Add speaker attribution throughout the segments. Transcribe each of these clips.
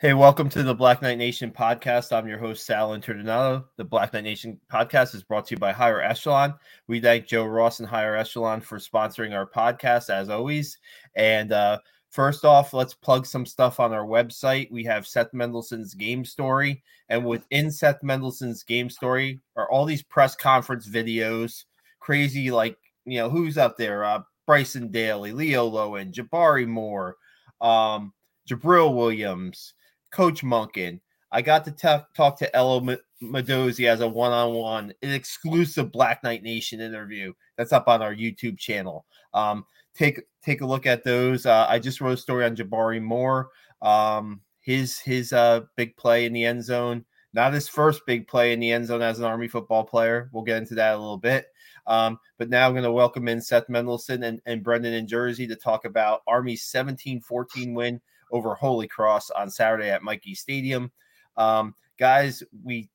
Speaker 1: Hey, welcome to the Black Knight Nation podcast. I'm your host, Sal Interdonato. The Black Knight Nation podcast is brought to you by Higher Echelon. We thank Joe Ross and Higher Echelon for sponsoring our podcast, as always. And uh, first off, let's plug some stuff on our website. We have Seth Mendelson's game story. And within Seth Mendelson's game story are all these press conference videos, crazy, like, you know, who's up there? Uh, Bryson Daly, Leo Lowin, Jabari Moore, um, Jabril Williams. Coach Monken. I got to t- talk to Elo Modozie as a one-on-one, an exclusive Black Knight Nation interview that's up on our YouTube channel. Um, take take a look at those. Uh, I just wrote a story on Jabari Moore. Um, his his uh, big play in the end zone, not his first big play in the end zone as an Army football player. We'll get into that a little bit. Um, but now I'm going to welcome in Seth Mendelson and, and Brendan in Jersey to talk about Army's 17 14 win over Holy Cross on Saturday at Michie Stadium. Um, guys, we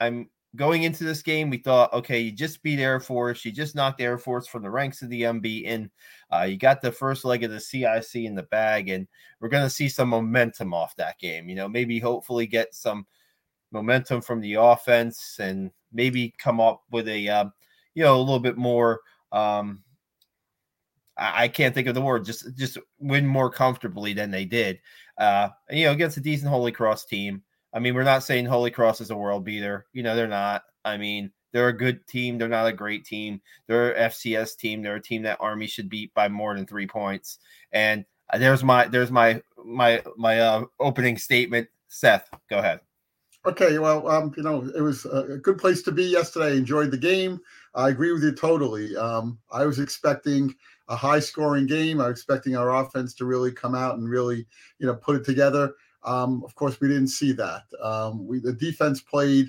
Speaker 1: I'm going into this game, we thought, okay, you just beat Air Force, you just knocked Air Force from the ranks of the MB, and uh, you got the first leg of the CIC in the bag, and we're going to see some momentum off that game. You know, maybe hopefully get some momentum from the offense, and maybe come up with a, uh, you know, a little bit more um, I, can't think of the word. Just just win more comfortably than they did. Uh, you know, against a decent Holy Cross team. I mean, we're not saying Holy Cross is a world beater. You know, they're not. I mean, they're a good team. They're not a great team. They're an FCS team. They're a team that Army should beat by more than three points. And uh, there's my there's my my my uh, opening statement. Seth, go ahead.
Speaker 2: Okay, well, um, you know, it was a good place to be yesterday. I enjoyed the game. I agree with you totally. Um, I was expecting a high scoring game. I'm expecting our offense to really come out and really, you know, put it together. Um, of course, we didn't see that. Um, we the defense played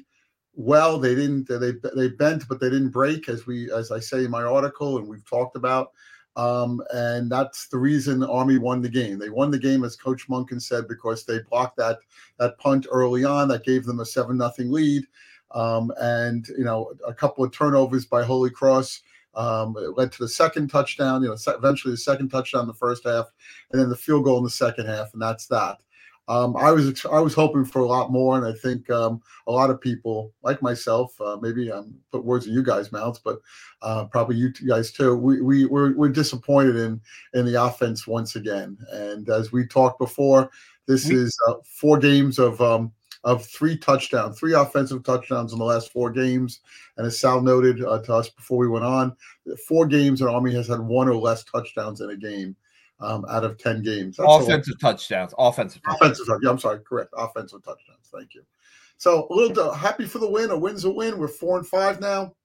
Speaker 2: well. They didn't. They they bent, but they didn't break, as we as I say in my article, and we've talked about. Um, and that's the reason Army won the game. They won the game, as Coach Monken said, because they blocked that that punt early on that gave them a seven nothing lead. Um, and you know a couple of turnovers by Holy Cross um, it led to the second touchdown, you know, eventually the second touchdown in the first half, and then the field goal in the second half, and that's that. Um, I was I was hoping for a lot more, and I think um, a lot of people, like myself, uh, maybe I'm put words in you guys' mouths, but uh, probably you guys too. We we we're, we're disappointed in in the offense once again, and as we talked before, this is uh, four games of um, of three touchdowns, three offensive touchdowns in the last four games. And as Sal noted uh, to us before we went on, four games and Army has had one or less touchdowns in a game um, out of 10 games.
Speaker 1: That's offensive touchdowns. Offensive
Speaker 2: touchdowns. Offensive, yeah, I'm sorry, correct. Offensive touchdowns. Thank you. So a little uh, happy for the win. A win's a win. We're four and five now.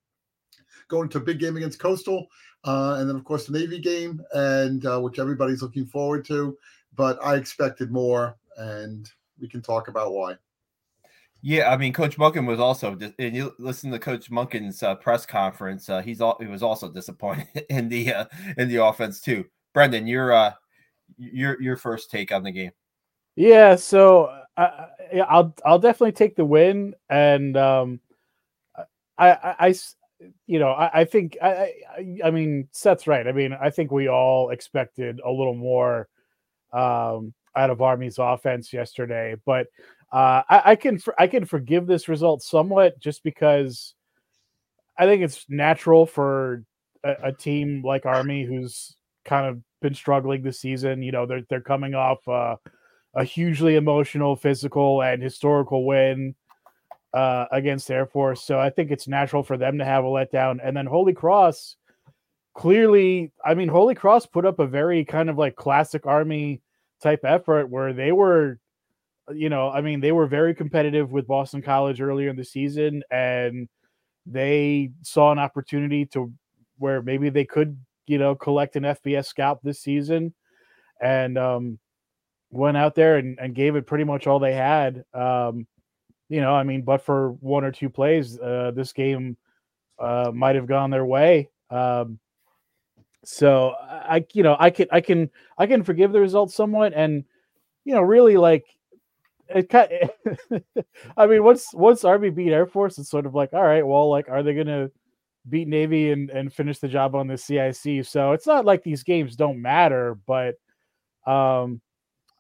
Speaker 2: Going to a big game against Coastal. Uh, and then, of course, the Navy game, and uh, which everybody's looking forward to. But I expected more, and we can talk about why.
Speaker 1: Yeah, I mean, Coach Monken was also, and you listen to Coach Monken's uh, press conference. Uh, he's all he was also disappointed in the uh, in the offense too. Brendan, your uh, your your first take on the game.
Speaker 3: Yeah, so I, I'll I'll definitely take the win, and um, I, I, I you know, I, I think I, I, I mean Seth's right. I mean, I think we all expected a little more um, out of Army's offense yesterday, but uh, I, I, can I can forgive this result somewhat just because I think it's natural for a, a, team like Army who's kind of been struggling this season. You know, they're they're coming off uh, a hugely emotional, physical, and historical win uh, against Air Force. So I think it's natural for them to have a letdown. And then Holy Cross, clearly, I mean, Holy Cross put up a very kind of like classic Army type effort where they were you know, I mean, they were very competitive with Boston College earlier in the season, and they saw an opportunity to where maybe they could, you know, collect an FBS scout this season, and um, went out there and, and gave it pretty much all they had. Um, you know, I mean, but for one or two plays, uh, this game uh, might have gone their way. Um, so I, you know, I can, I can, I can forgive the result somewhat, and you know, really like it kind I mean, once once Army beat Air Force, it's sort of like, all right, well, like, are they gonna beat Navy and and finish the job on the CIC? So it's not like these games don't matter, but um,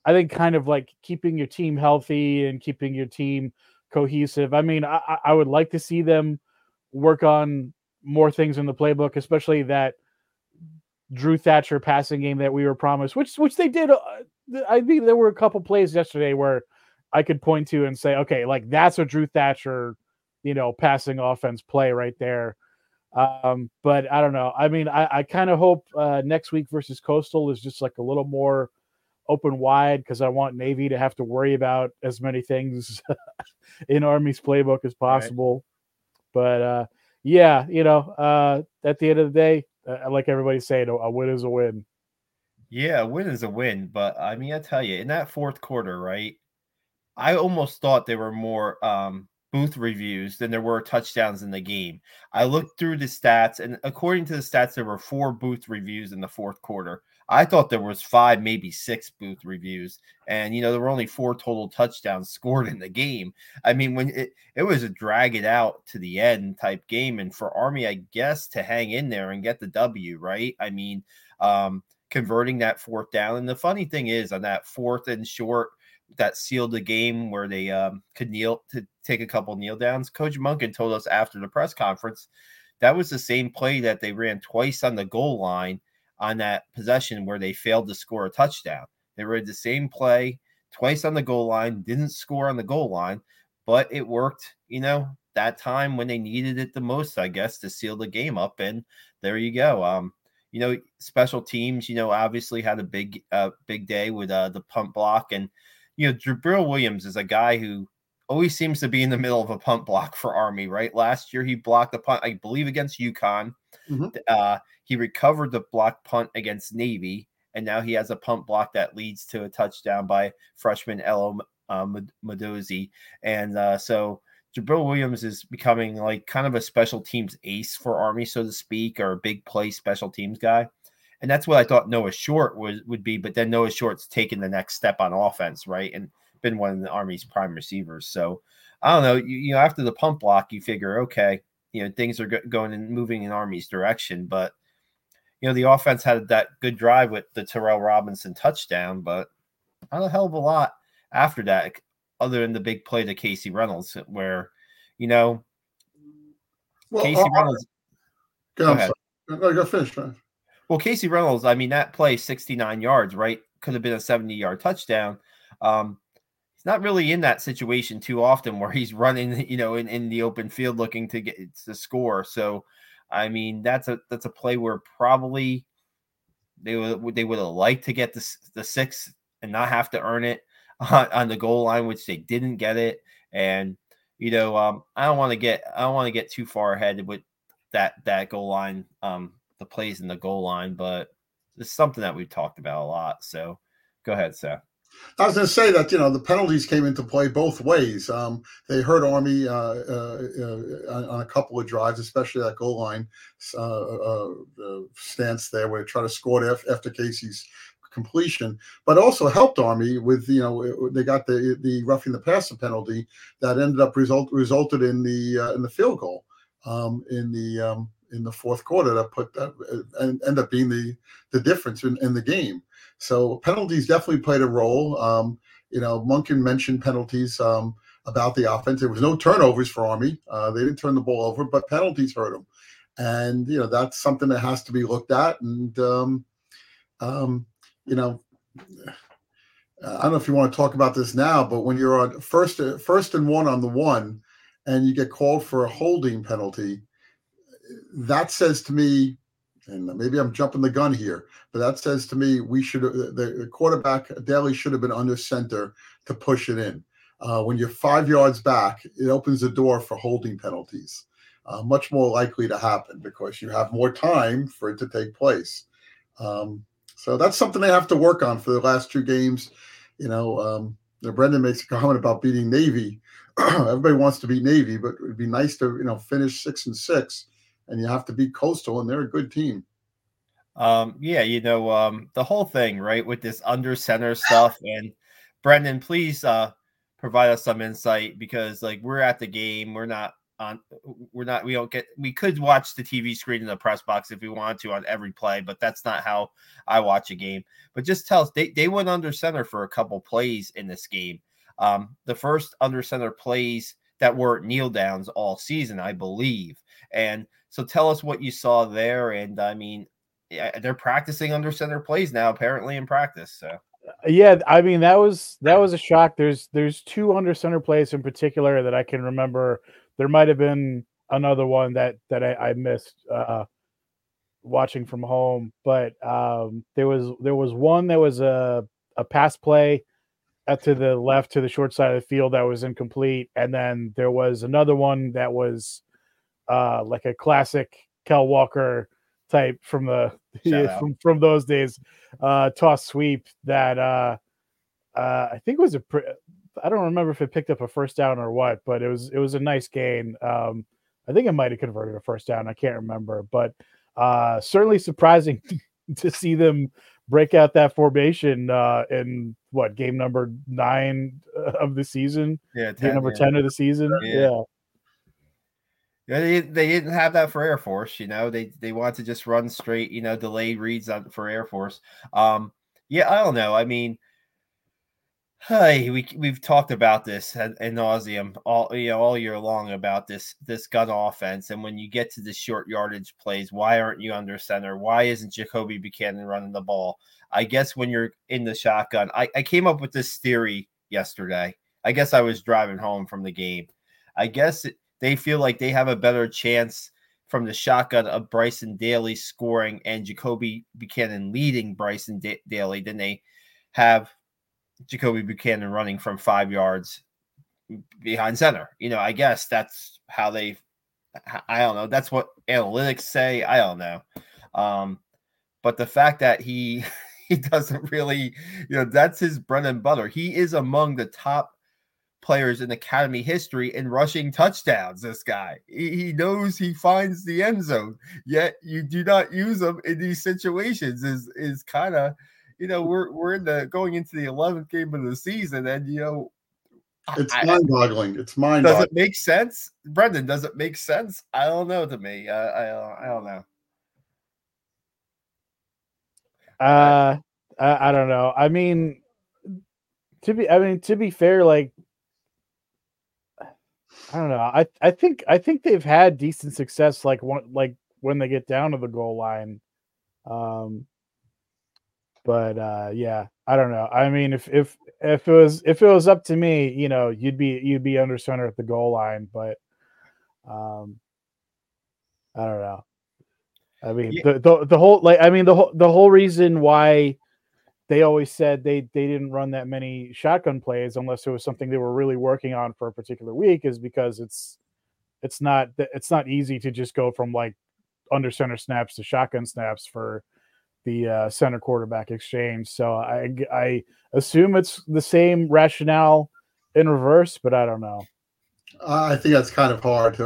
Speaker 3: I think kind of like keeping your team healthy and keeping your team cohesive. I mean, I, I would like to see them work on more things in the playbook, especially that Drew Thatcher passing game that we were promised, which which they did. Uh, I think there were a couple plays yesterday where I could point to and say, okay, like that's a Drew Thatcher, you know, passing offense play right there. Um, but I don't know. I mean, I, I kind of hope uh, next week versus Coastal is just like a little more open wide because I want Navy to have to worry about as many things in Army's playbook as possible. Right. But uh, yeah, you know, uh, at the end of the day, uh, like everybody's saying, a win is a win.
Speaker 1: Yeah, a win is a win. But I mean, I tell you, in that fourth quarter, right? I almost thought there were more um, booth reviews than there were touchdowns in the game. I looked through the stats, and according to the stats, there were four booth reviews in the fourth quarter. I thought there was five, maybe six booth reviews, and you know there were only four total touchdowns scored in the game. I mean, when it it was a drag it out to the end type game, and for Army, I guess to hang in there and get the W, right? I mean, um, converting that fourth down, and the funny thing is on that fourth and short that sealed the game where they um, could kneel to take a couple kneel downs. Coach Monken told us after the press conference that was the same play that they ran twice on the goal line on that possession where they failed to score a touchdown. They ran the same play twice on the goal line, didn't score on the goal line, but it worked, you know, that time when they needed it the most, I guess, to seal the game up. And there you go. Um, you know, special teams, you know, obviously had a big, uh, big day with uh, the punt block and you know, Jabril Williams is a guy who always seems to be in the middle of a punt block for Army, right? Last year he blocked the punt, I believe, against UConn. Mm-hmm. Uh, he recovered the block punt against Navy, and now he has a punt block that leads to a touchdown by freshman Elo uh, Modozie. And uh, so Jabril Williams is becoming like kind of a special teams ace for Army, so to speak, or a big play special teams guy and that's what I thought Noah Short was would be. But then Noah Short's taken the next step on offense, right, and been one of the Army's prime receivers. So I don't know. You, you know, after the punt block, you figure, okay, you know, things are go- going and moving in Army's direction, but you know, the offense had that good drive with the Tyrell Robinson touchdown, but not a hell of a lot after that, other than the big play to Casey Reynolds, where you know, well, Casey uh, Reynolds.
Speaker 2: Go, go ahead. No, go finish, man.
Speaker 1: Well, Casey Reynolds, I mean, that play 69 yards, right? Could have been a 70 yard touchdown. Um, he's not really in that situation too often where he's running, you know, in, in the open field looking to get to score. So, I mean, that's a that's a play where probably they would they would have liked to get the the six and not have to earn it on, on the goal line, which they didn't get it. And you know, um, I don't want to get I don't want to get too far ahead with that that goal line um, the plays in the goal line, but it's something that we've talked about a lot. So go ahead, Seth.
Speaker 2: I was going to say that you know the penalties came into play both ways. Um, they hurt Army uh, uh, uh, on a couple of drives, especially that goal line uh, uh, stance there, where they try to score after Casey's completion, but also helped Army with you know they got the the roughing the passer penalty that ended up result resulted in the uh, in the field goal um, in the um, in the fourth quarter that put that and end up being the the difference in, in the game. So penalties definitely played a role. Um, you know, Monken mentioned penalties um, about the offense. There was no turnovers for Army. Uh, they didn't turn the ball over, but penalties hurt them. And you know that's something that has to be looked at. And um, um, you know, I don't know if you want to talk about this now, but when you're on first first and one on the one, and you get called for a holding penalty, that says to me, and maybe I'm jumping the gun here, but that says to me we should the quarterback Daly should have been under center to push it in. Uh, when you're five yards back, it opens the door for holding penalties. Uh, much more likely to happen because you have more time for it to take place. Um, so that's something they have to work on for the last two games. You know, um, Brendan makes a comment about beating Navy. Everybody wants to beat Navy, but it'd be nice to you know finish six and six and you have to beat Coastal, and they're a good team.
Speaker 1: Um, yeah, you know, um, the whole thing, right, with this under center stuff. And Brendan, please uh provide us some insight because like we're at the game, we're not on we're not we don't get we could watch the TV screen in the press box if we wanted to on every play, but that's not how I watch a game. But just tell us they, they went under center for a couple plays in this game. Um, the first under center plays that were kneel downs all season, I believe. And so tell us what you saw there. And I mean, they're practicing under center plays now, apparently in practice. So
Speaker 3: yeah, I mean that was that was a shock. There's there's two under center plays in particular that I can remember. There might have been another one that that I, I missed uh, watching from home, but um, there was there was one that was a a pass play out to the left to the short side of the field that was incomplete, and then there was another one that was uh, like a classic Kell Walker type from the from, from those days uh toss sweep that uh uh I think was a pre- I don't remember if it picked up a first down or what, but it was it was a nice gain. Um I think it might have converted a first down. I can't remember, but uh certainly surprising to see them break out that formation uh in what game number 9 of the season?
Speaker 1: Yeah,
Speaker 3: 10, game number yeah. 10 of the season. yeah. yeah.
Speaker 1: Yeah, they, they didn't have that for Air Force. You know, they they want to just run straight. You know, delayed reads on for Air Force. Um, yeah, I don't know. I mean, hey, we we've talked about this ad, ad nauseum all you know all year long about this this gun offense. And when you get to the short yardage plays, why aren't you under center? Why isn't Jakobi Buchanan running the ball? I guess when you're in the shotgun, I, I came up with this theory yesterday. I guess I was driving home from the game. I guess it, they feel like they have a better chance from the shotgun of Bryson Daly scoring and Jakobi Buchanan leading Bryson da- Daly than they have Jakobi Buchanan running from five yards behind center. You know, I guess that's how they. I don't know. That's what analytics say. I don't know. Um, but the fact that he he doesn't really, you know, that's his bread and butter. He is among the top players in academy history in rushing touchdowns. This guy, he, knows he finds the end zone, yet you do not use him in these situations. Is is kind of, you know, we're we're in the going into the eleventh game of the season, and you know.
Speaker 2: It's mind-boggling. It's mind.
Speaker 1: Does it make sense, Brendan? Does it make sense? I don't know. To me, I I, I don't know.
Speaker 3: Uh, I, I don't know. I mean, to be, I mean, to be fair, like I don't know. I I think I think they've had decent success like one like when they get down to the goal line. Um but uh yeah, I don't know. I mean if if if it was if it was up to me, you know, you'd be you'd be under center at the goal line, but um I don't know. I mean yeah. the, the the whole like I mean the whole the whole reason why they always said they they didn't run that many shotgun plays unless it was something they were really working on for a particular week is because it's it's not it's not easy to just go from like under center snaps to shotgun snaps for the uh, center quarterback exchange. So I I assume it's the same rationale in reverse, but I don't know.
Speaker 2: I think that's kind of hard.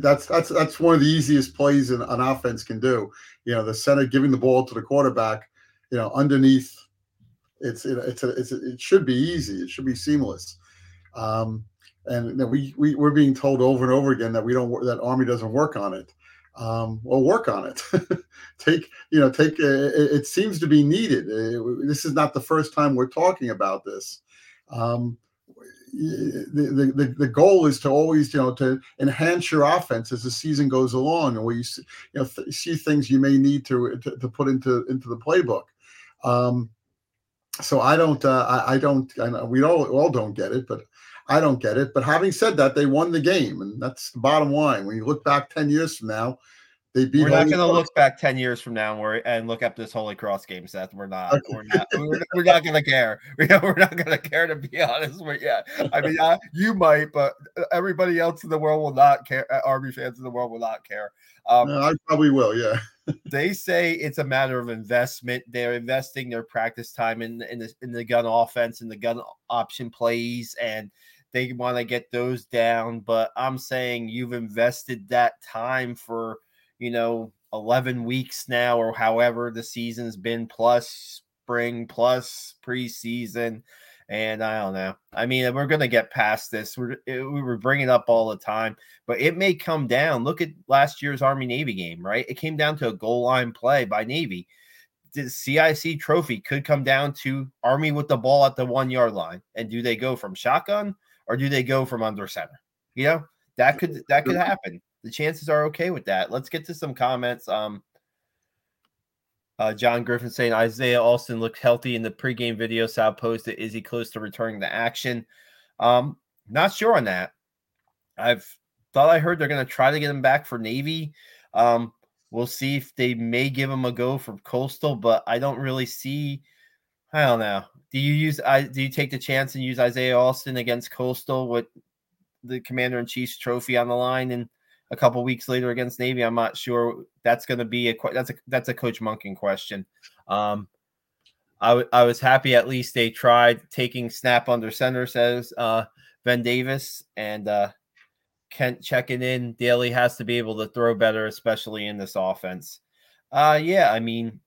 Speaker 2: That's that's that's one of the easiest plays an, an offense can do. You know, the center giving the ball to the quarterback, you know, underneath it's it, it's a, it's a, it should be easy. It should be seamless. Um, and you know, we we we're being told over and over again that we don't that Army doesn't work on it. Um, well, work on it. take you know take uh, it, it, seems to be needed. Uh, this is not the first time we're talking about this. Um, the, the, the goal is to always you know to enhance your offense as the season goes along and where you see, you know th- see things you may need to, to, to put into into the playbook um, so I don't, uh, I, I, don't, I know we all, all don't get it, but I don't get it. But having said that, they won the game, and that's the bottom line. When you look back ten years from now, they beat.
Speaker 1: We're not going to look back ten years from now and, and look up this Holy Cross game, Seth. We're not. Okay. We're not. We're, we're not going to care. We're not going to care. To be honest with you, I mean, uh, you might, but everybody else in the world will not care. Uh, Army fans in the world will not care.
Speaker 2: Um, no, I probably will. Yeah
Speaker 1: they say it's a matter of investment. They're investing their practice time in in the, in the gun offense and the gun option plays, and they want to get those down. But I'm saying you've invested that time for you know 11 weeks now, or however the season's been plus spring plus preseason. And I don't know. I mean, we're going to get past this. We're, it, we were bringing up all the time, but it may come down. Look at last year's Army Navy game, right? It came down to a goal line play by Navy. The CIC trophy could come down to Army with the ball at the one yard line. And do they go from shotgun or do they go from under center? You know, that could that could happen. The chances are okay with that. Let's get to some comments. Um, uh, John Griffin saying Isaiah Alston looked healthy in the pregame video. Sal posted, "Is he close to returning to action?" Um, not sure on that. I've thought I heard they're going to try to get him back for Navy. Um, we'll see if they may give him a go for Coastal, but I don't really see. I don't know. Do you use? I do you take the chance and use Isaiah Alston against Coastal with the Commander in Chief's trophy on the line and a couple weeks later against Navy. I'm not sure that's going to be a that's a that's a Coach Monken question. Um, I, w- I was happy at least they tried taking snap under center, says uh, Ben Davis, and uh, Kent checking in. Daly has to be able to throw better, especially in this offense. Uh, yeah, I mean,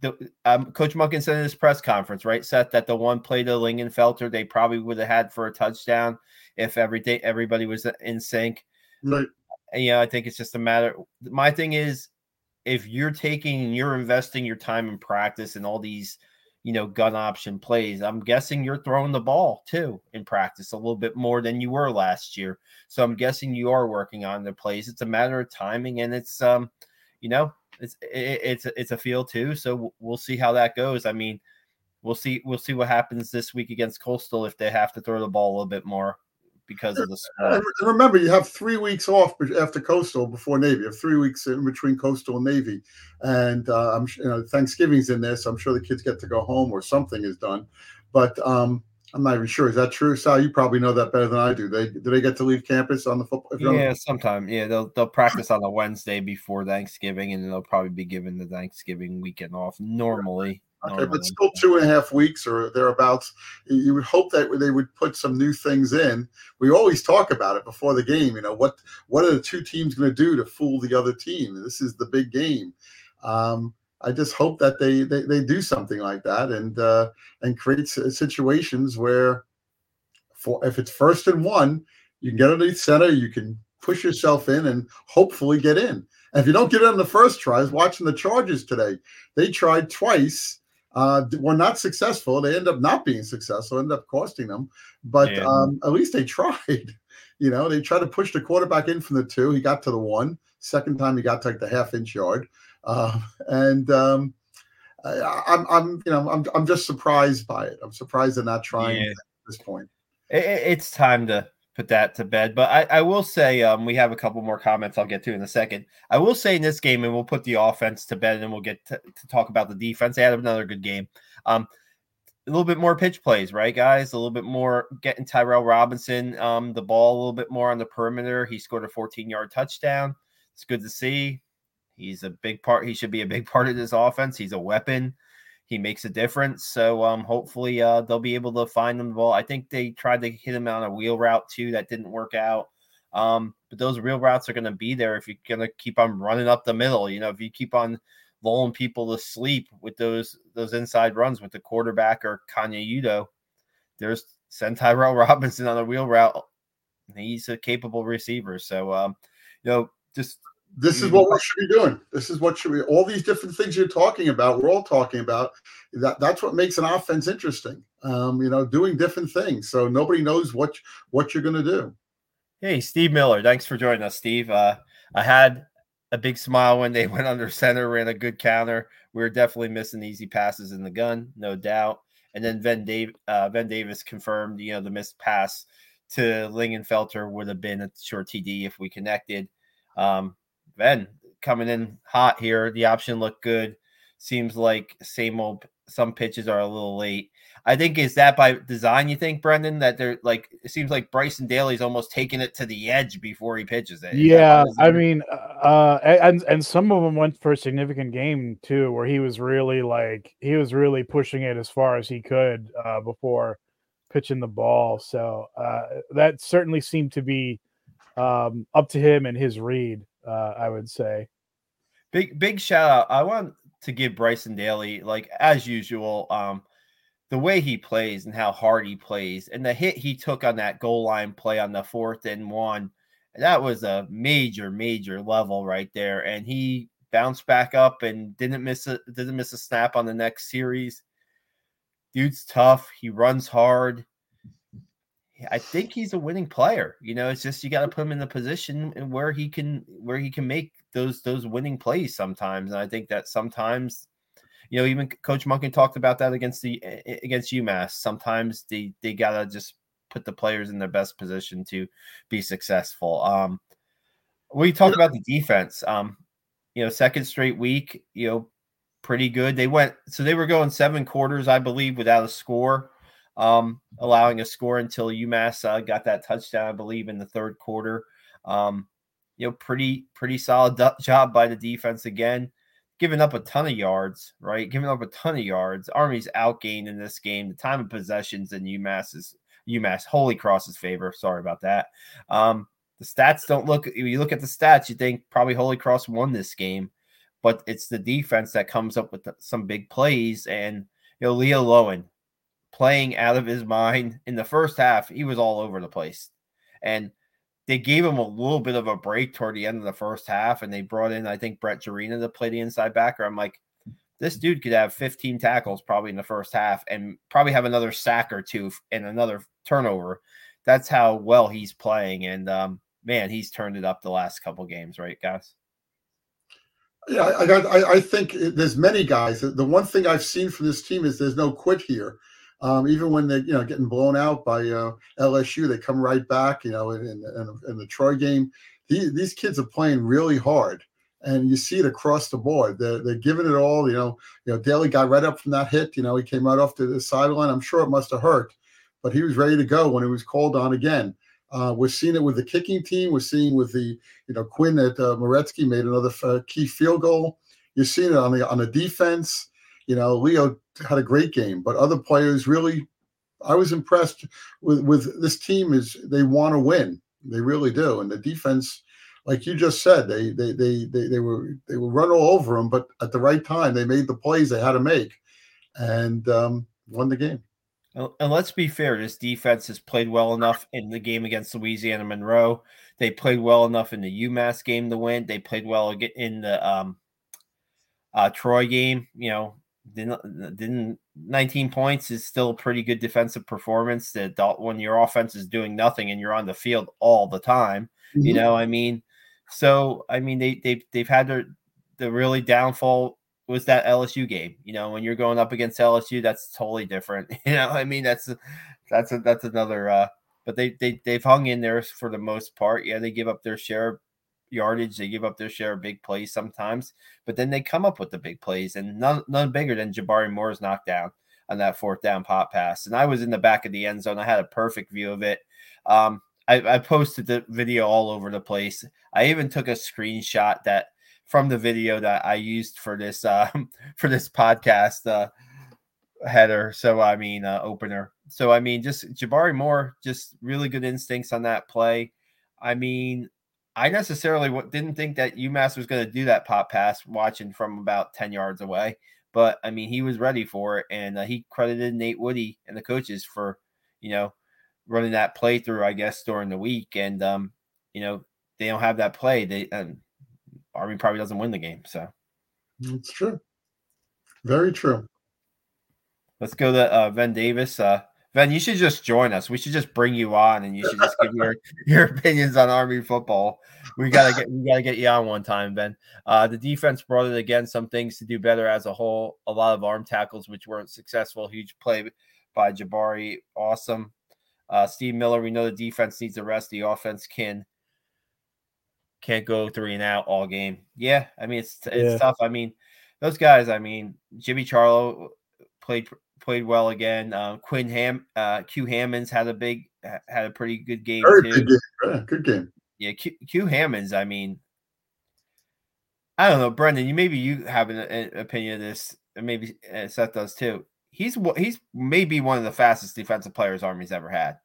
Speaker 1: the, um, Coach Monken said in his press conference, right, Seth, that the one play to Lingenfelter they probably would have had for a touchdown if every day everybody was in sync.
Speaker 2: Right.
Speaker 1: And, yeah, I think it's just a matter. My thing is, if you're taking, you're investing your time in practice and all these, you know, gun option plays. I'm guessing you're throwing the ball too in practice a little bit more than you were last year. So I'm guessing you are working on the plays. It's a matter of timing, and it's um, you know, it's it, it's it's a feel too. So we'll see how that goes. I mean, we'll see we'll see what happens this week against Coastal if they have to throw the ball a little bit more because of the
Speaker 2: And remember, you have three weeks off after Coastal before Navy. You have three weeks in between Coastal and Navy, and uh, I'm you know Thanksgiving's in there, so I'm sure the kids get to go home or something is done. But um, I'm not even sure. Is that true, Sal? You probably know that better than I do. They do they get to leave campus on the football?
Speaker 1: Yeah, the- sometime. Yeah, they'll they'll practice on a Wednesday before Thanksgiving, and they'll probably be given the Thanksgiving weekend off normally.
Speaker 2: Okay, but still two and a half weeks or thereabouts. You would hope that they would put some new things in. We always talk about it before the game. You know what? What are the two teams going to do to fool the other team? This is the big game. Um, I just hope that they they, they do something like that and uh, and create situations where, for if it's first and one, you can get underneath center, you can push yourself in and hopefully get in. And if you don't get it in the first try, I was watching the Chargers today. They tried twice uh, were not successful. They end up not being successful, end up costing them. But yeah. um, at least they tried. You know, they tried to push the quarterback in from the two. He got to the one. Second time, he got to like the half inch yard. Uh, and um, I, I'm, I'm, you know, I'm, I'm just surprised by it. I'm surprised they're not trying yeah. at this point.
Speaker 1: It, it's time to put that to bed. But I, I will say um, we have a couple more comments I'll get to in a second. I will say in this game, and we'll put the offense to bed, and we'll get to, to talk about the defense. They had another good game. Um, a little bit more pitch plays, right, guys? A little bit more getting Tyrell Robinson um, the ball a little bit more on the perimeter. He scored a 14 yard touchdown. It's good to see. He's a big part. He should be a big part of this offense. He's a weapon he makes a difference. So um, hopefully uh, they'll be able to find him the ball. I think they tried to hit him on a wheel route too. That didn't work out. Um, but those wheel routes are going to be there if you're going to keep on running up the middle. You know, if you keep on lulling people to sleep with those those inside runs with the quarterback or Kanye Udoh, there's send Tyrell Robinson on a wheel route. He's a capable receiver. So, um, you know, just
Speaker 2: this is what we should be doing. This is what should be all these different things you're talking about. We're all talking about that. That's what makes an offense interesting. Um, you know, doing different things. So nobody knows what what you're going to do.
Speaker 1: Hey, Steve Miller, thanks for joining us, Steve. Uh, I had a big smile when they went under center, ran a good counter. We were definitely missing easy passes in the gun, no doubt. And then Ben, Dave, uh, ben Davis confirmed, you know, the missed pass to Lingenfelter would have been a short TD if we connected. Um, Ben coming in hot here. The option looked good. Seems like same old. Some pitches are a little late. I think is that by design. You think, Brendan, that they're like it seems like Bryson Daly's almost taking it to the edge before he pitches it.
Speaker 3: Yeah, I mean, uh, and and some of them went for a significant game too, where he was really like he was really pushing it as far as he could uh, before pitching the ball. So uh, that certainly seemed to be um, up to him and his read uh, I would say.
Speaker 1: Big big shout out. I want to give Bryson Daly, like as usual, um, the way he plays and how hard he plays, and the hit he took on that goal line play on the fourth and one, that was a major, major level right there. And he bounced back up and didn't miss a didn't miss a snap on the next series. Dude's tough. He runs hard. I think he's a winning player. You know, it's just you got to put him in the position where he can where he can make those those winning plays sometimes. And I think that sometimes, you know, even Coach Monken talked about that against the against UMass. Sometimes they they gotta just put the players in their best position to be successful. Um, we talked about the defense. Um, you know, second straight week, you know, pretty good. They went so they were going seven quarters, I believe, without a score um, allowing a score until UMass uh, got that touchdown, I believe, in the third quarter. Um, you know, pretty pretty solid job by the defense again, giving up a ton of yards, right? Giving up a ton of yards. Army's outgained in this game. The time of possessions in UMass is UMass Holy Cross's favor. Sorry about that. Um, the stats don't look. You look at the stats, you think probably Holy Cross won this game, but it's the defense that comes up with some big plays. And you know, Leo Lowin, playing out of his mind in the first half. He was all over the place. And they gave him a little bit of a break toward the end of the first half, and they brought in, I think, Brett Jarina to play the inside backer. I'm like, this dude could have 15 tackles probably in the first half and probably have another sack or two and another turnover. That's how well he's playing. And um, man, he's turned it up the last couple games, right, guys?
Speaker 2: Yeah, I got. I, I think there's many guys. The one thing I've seen from this team is there's no quit here. Um, even when they, you know, getting blown out by uh, LSU, they come right back. You know, in, in, in the Troy game, these, kids are playing really hard, and you see it across the board. They're, they're giving it all. You know, you know, Daly got right up from that hit. You know, he came right off to the sideline. I'm sure it must have hurt, but he was ready to go when he was called on again. Uh, we're seeing it with the kicking team. We're seeing with the, you know, Quinn at uh, Maretzky made another uh, key field goal. You're seeing it on the on the defense. You know, Leo had a great game, but other players really, I was impressed with with this team. Is they want to win, they really do, and the defense, like you just said, they they they they, they were they were run all over them, but at the right time they made the plays they had to make, and um, won the game.
Speaker 1: And let's be fair, this defense has played well enough in the game against Louisiana Monroe. They played well enough in the UMass game to win. They played well in the um, uh, Troy game. You know, didn't, didn't 19 points is still a pretty good defensive performance that when your offense is doing nothing and you're on the field all the time mm-hmm. you know i mean so i mean they, they they've had their the really downfall was that lsu game you know when you're going up against lsu that's totally different you know i mean that's that's a, that's another uh but they, they they've hung in there for the most part yeah they give up their share yardage. They give up their share of big plays sometimes, but then they come up with the big plays, and none none bigger than Jabari Moore's knockdown on that fourth down pop pass. And I was in the back of the end zone. I had a perfect view of it. Um, I, I posted the video all over the place. I even took a screenshot that from the video that I used for this uh, for this podcast uh, header. So I mean uh, opener. So I mean just Jabari Moore, just really good instincts on that play. I mean, I necessarily didn't think that UMass was going to do that pop pass watching from about 10 yards away. But I mean, he was ready for it. And uh, he credited Nate Woody and the coaches for, you know, running that play through, I guess, during the week. And, um, you know, they don't have that play. They, and Army probably doesn't win the game. So
Speaker 2: that's true. Very true.
Speaker 1: Let's go to uh, Ben Davis. Uh, Ben, you should just join us. We should just bring you on, and you should just give your your opinions on Army football. We gotta get we gotta get you on one time, Ben. Uh, the defense brought it again. Some things to do better as a whole. A lot of arm tackles which weren't successful. Huge play by Jabari. Awesome. Uh, Steve Miller. We know the defense needs a rest. The offense can can't go three and out all game. Yeah, I mean it's it's yeah. tough. I mean those guys. I mean Jimmy Ciarlo played played well again. Uh, Quinn Ham, uh, Q Hammonds had a big, had a pretty good game
Speaker 2: Very too. Good game. Yeah, good game.
Speaker 1: Yeah, Q, Q Hammonds. I mean, I don't know, Brendan. You maybe you have an, an opinion of this, maybe uh, Seth does too. He's he's maybe one of the fastest defensive players Army's ever had.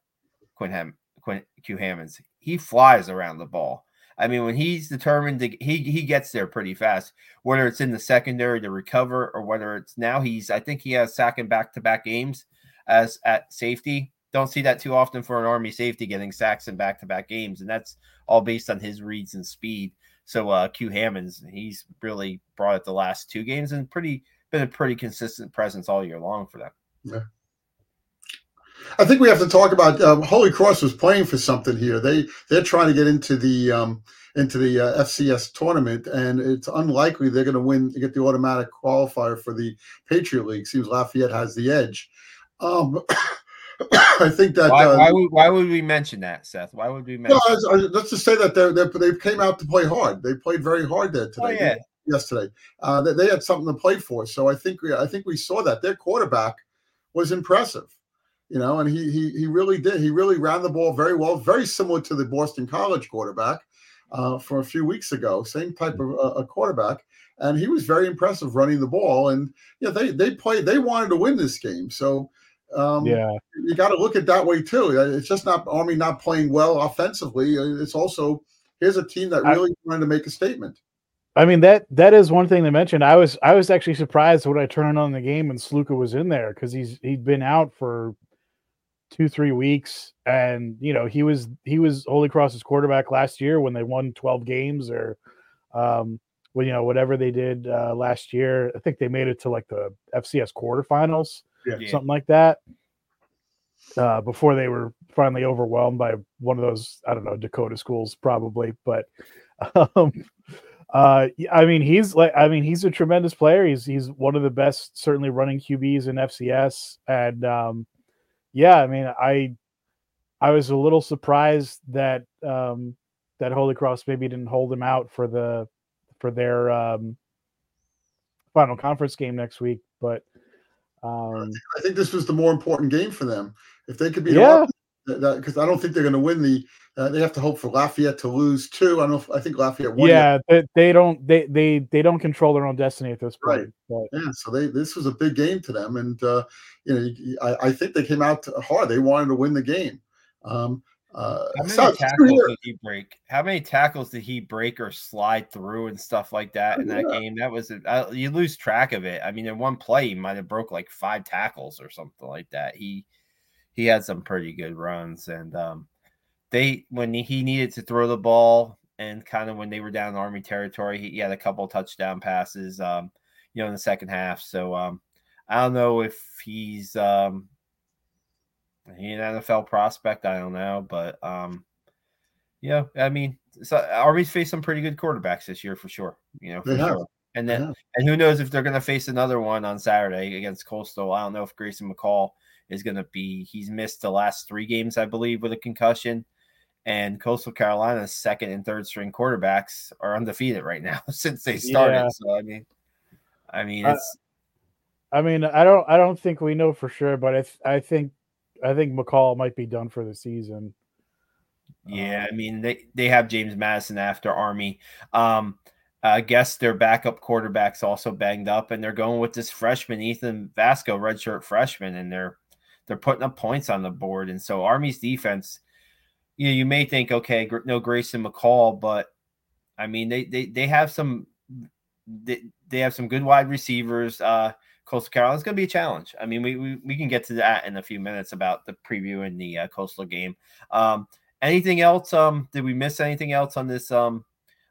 Speaker 1: Quinn Ham, Quinn Q Hammonds. He flies around the ball. I mean, when he's determined to, he he gets there pretty fast. Whether it's in the secondary to recover, or whether it's now he's, I think he has sacking back to back games as at safety. Don't see that too often for an Army safety getting sacks in back to back games, and that's all based on his reads and speed. So uh, Q Hammonds, he's really brought it the last two games and pretty been a pretty consistent presence all year long for them.
Speaker 2: Yeah. I think we have to talk about um, Holy Cross was playing for something here. They they're trying to get into the um, into the uh, FCS tournament, and it's unlikely they're going to win to get the automatic qualifier for the Patriot League. Seems Lafayette has the edge. Um, I think that
Speaker 1: why,
Speaker 2: uh,
Speaker 1: why, would, why would we mention that, Seth? Why would we mention?
Speaker 2: No, let's just say that they they came out to play hard. They played very hard there today.
Speaker 1: Oh, yeah.
Speaker 2: Yesterday, uh, they, they had something to play for. So I think we, I think we saw that their quarterback was impressive you know, and he he he really did. He really ran the ball very well, very similar to the Boston College quarterback uh, from a few weeks ago. Same type of uh, a quarterback, and he was very impressive running the ball. And yeah, they they played. They wanted to win this game, so um,
Speaker 3: yeah,
Speaker 2: you got to look at that way too. Uh, it's just not Army not playing well offensively. Uh, it's also here's a team that really I, wanted to make a statement.
Speaker 3: I mean that that is one thing to mention. I was I was actually surprised when I turned on the game and Sluka was in there because he's he'd been out for two three weeks and you know he was he was holy cross's quarterback last year when they won 12 games or um well you know whatever they did uh last year. I think they made it to like the fcs quarterfinals yeah. something like that uh before they were finally overwhelmed by one of those i don't know dakota schools probably but um uh i mean he's like i mean he's a tremendous player. He's he's one of the best certainly running qbs in fcs and um yeah, I mean, I I was a little surprised that um, that Holy Cross maybe didn't hold him out for the for their um, final conference game next week, but um,
Speaker 2: I think this was the more important game for them. If they could be yeah, because I don't think they're going to win the. Uh, they have to hope for Lafayette to lose too. I don't. Know if, I think Lafayette won.
Speaker 3: Yeah, they, they, don't. They they they don't control their own destiny at this point. Right.
Speaker 2: But. Yeah. So they this was a big game to them, and uh, you know I, I think they came out hard. They wanted to win the game. Um, uh,
Speaker 1: How many so, tackles did he break? How many tackles did he break or slide through and stuff like that in that yeah. game? That was uh, you lose track of it. I mean, in one play, he might have broke like five tackles or something like that. He he had some pretty good runs, and um, they when he needed to throw the ball and kind of when they were down in Army territory, he, he had a couple touchdown passes, um, you know, in the second half. So um, I don't know if he's um, he an NFL prospect. I don't know, but um, yeah, I mean, so Army's faced some pretty good quarterbacks this year for sure. You know, for sure. And then, and who knows if they're going to face another one on Saturday against Coastal? I don't know if Grayson McCall is going to be. He's missed the last three games, I believe, with a concussion. And Coastal Carolina's second and third string quarterbacks are undefeated right now since they started. Yeah. So I mean, I mean, it's.
Speaker 3: I mean, I don't, I don't think we know for sure, but I, th- I think, I think McCall might be done for the season.
Speaker 1: Yeah, I mean, they they have James Madison after Army. Um, I guess their backup quarterback's also banged up, and they're going with this freshman Ethan Vasko, redshirt freshman, and they're they're putting up points on the board. And so Army's defense, you know, you may think, okay, no Grayson McCall, but I mean, they they they have some they, they have some good wide receivers. Uh, Coastal Carolina's going to be a challenge. I mean, we, we we can get to that in a few minutes about the preview in the uh, Coastal game. Um, anything else? Um, did we miss anything else on this um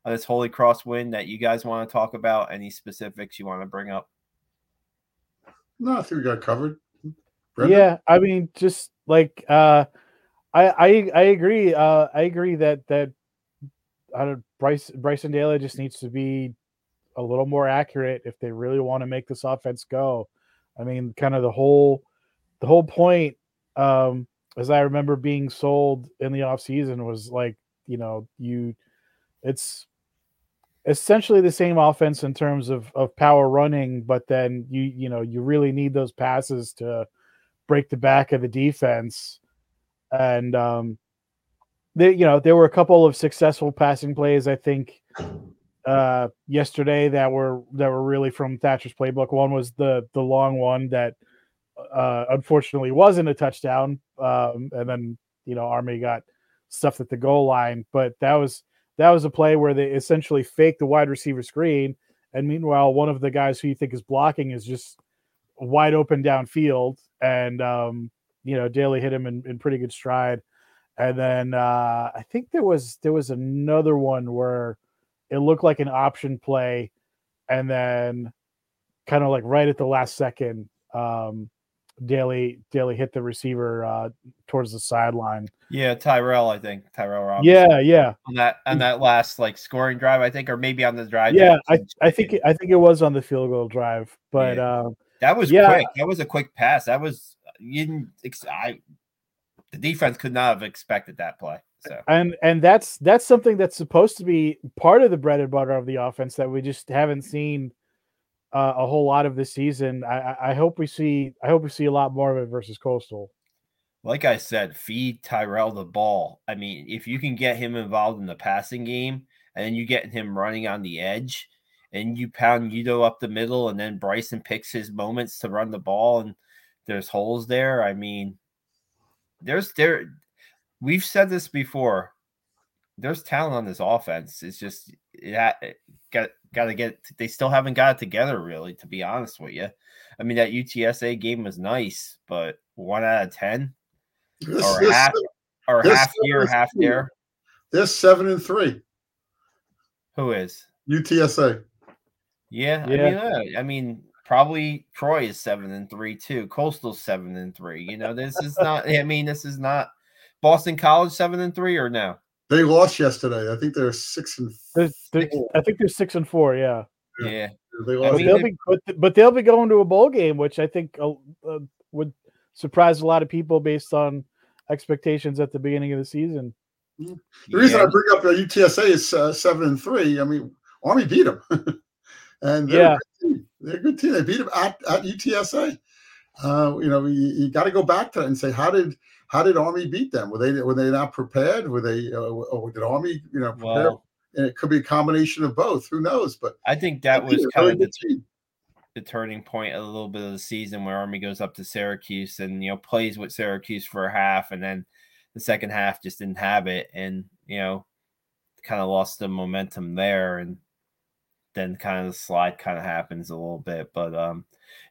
Speaker 1: on this Holy Cross win that you guys want to talk about? Any specifics you want to bring up?
Speaker 2: No, I think we got covered.
Speaker 3: Yeah, I mean, just like uh, I I I agree. Uh, I agree that that I don't, Bryce Bryson Daly just needs to be a little more accurate if they really want to make this offense go. I mean, kind of the whole the whole point, um, as I remember being sold in the off season was like, you know, you it's essentially the same offense in terms of of power running, but then you you know you really need those passes to break the back of the defense. And um, they, you know, there were a couple of successful passing plays. I think uh, yesterday that were that were really from Thatcher's playbook. One was the the long one that uh, unfortunately wasn't a touchdown, um, and then you know Army got stuffed at the goal line. But that was that was a play where they essentially fake the wide receiver screen, and meanwhile, one of the guys who you think is blocking is just wide open downfield, and um, you know Daly hit him in, in pretty good stride. And then uh, I think there was there was another one where it looked like an option play, and then kind of like right at the last second, um, Daly Daly hit the receiver uh, towards the sideline.
Speaker 1: Yeah, Tyrell, I think Tyrell Robinson.
Speaker 3: Yeah, yeah.
Speaker 1: On that on that last like scoring drive, I think, or maybe on the drive.
Speaker 3: Yeah, I, I think it, I think it was on the field goal drive, but
Speaker 1: Yeah.
Speaker 3: um,
Speaker 1: that was
Speaker 3: yeah.
Speaker 1: quick. That was a quick pass. That was you didn't. ex- I the defense could not have expected that play. So
Speaker 3: and and that's that's something that's supposed to be part of the bread and butter of the offense that we just haven't seen uh, a whole lot of this season. I, I I hope we see I hope we see a lot more of it versus Coastal.
Speaker 1: like I said, feed Tyrell the ball. I mean, if you can get him involved in the passing game and then you get him running on the edge and you pound Udoh up the middle and then Bryson picks his moments to run the ball and there's holes there. I mean, there's there we've said this before. There's talent on this offense. It's just ha- it got got to get they still haven't got it together really to be honest with you. I mean that UTSA game was nice, but 1 out of 10
Speaker 2: This,
Speaker 1: or
Speaker 2: this,
Speaker 1: half or half here,
Speaker 2: is
Speaker 1: half there.
Speaker 2: this seven and three
Speaker 1: Who is?
Speaker 2: UTSA.
Speaker 1: Yeah, I mean, uh, I mean, probably Troy is seven and three too. Coastal seven and three. You know, this is not. I mean, this is not Boston College seven and three or no?
Speaker 2: They lost yesterday. I think they're six and
Speaker 3: There's, there's,
Speaker 2: four.
Speaker 3: I think they're six and four. Yeah,
Speaker 2: Yeah.
Speaker 1: Yeah,
Speaker 2: They
Speaker 1: I
Speaker 2: lost.
Speaker 3: but
Speaker 1: mean,
Speaker 3: they'll be but, but they'll be going to a bowl game, which I think uh, uh, would surprise a lot of people based on expectations at the beginning of the season.
Speaker 2: the reason
Speaker 1: yeah.
Speaker 2: I bring up uh, UTSA is uh, seven and three. I mean, Army beat them, and they're,
Speaker 3: Yeah.
Speaker 2: a good team. they're a good team. They beat them at, at UTSA. Uh, you know, you, you got to go back to it and say how did how did Army beat them? Were they were they not prepared? Were they uh, or did Army you know prepare? And it could be a combination of both. Who knows? But
Speaker 1: I think that was kind of the,
Speaker 2: team.
Speaker 1: the turning point a little bit of the season where Army goes up to Syracuse and you know plays with Syracuse for a half, and then the second half just didn't have it, and you know kind of lost the momentum there, and then kind of the slide kind of happens a little bit, but um,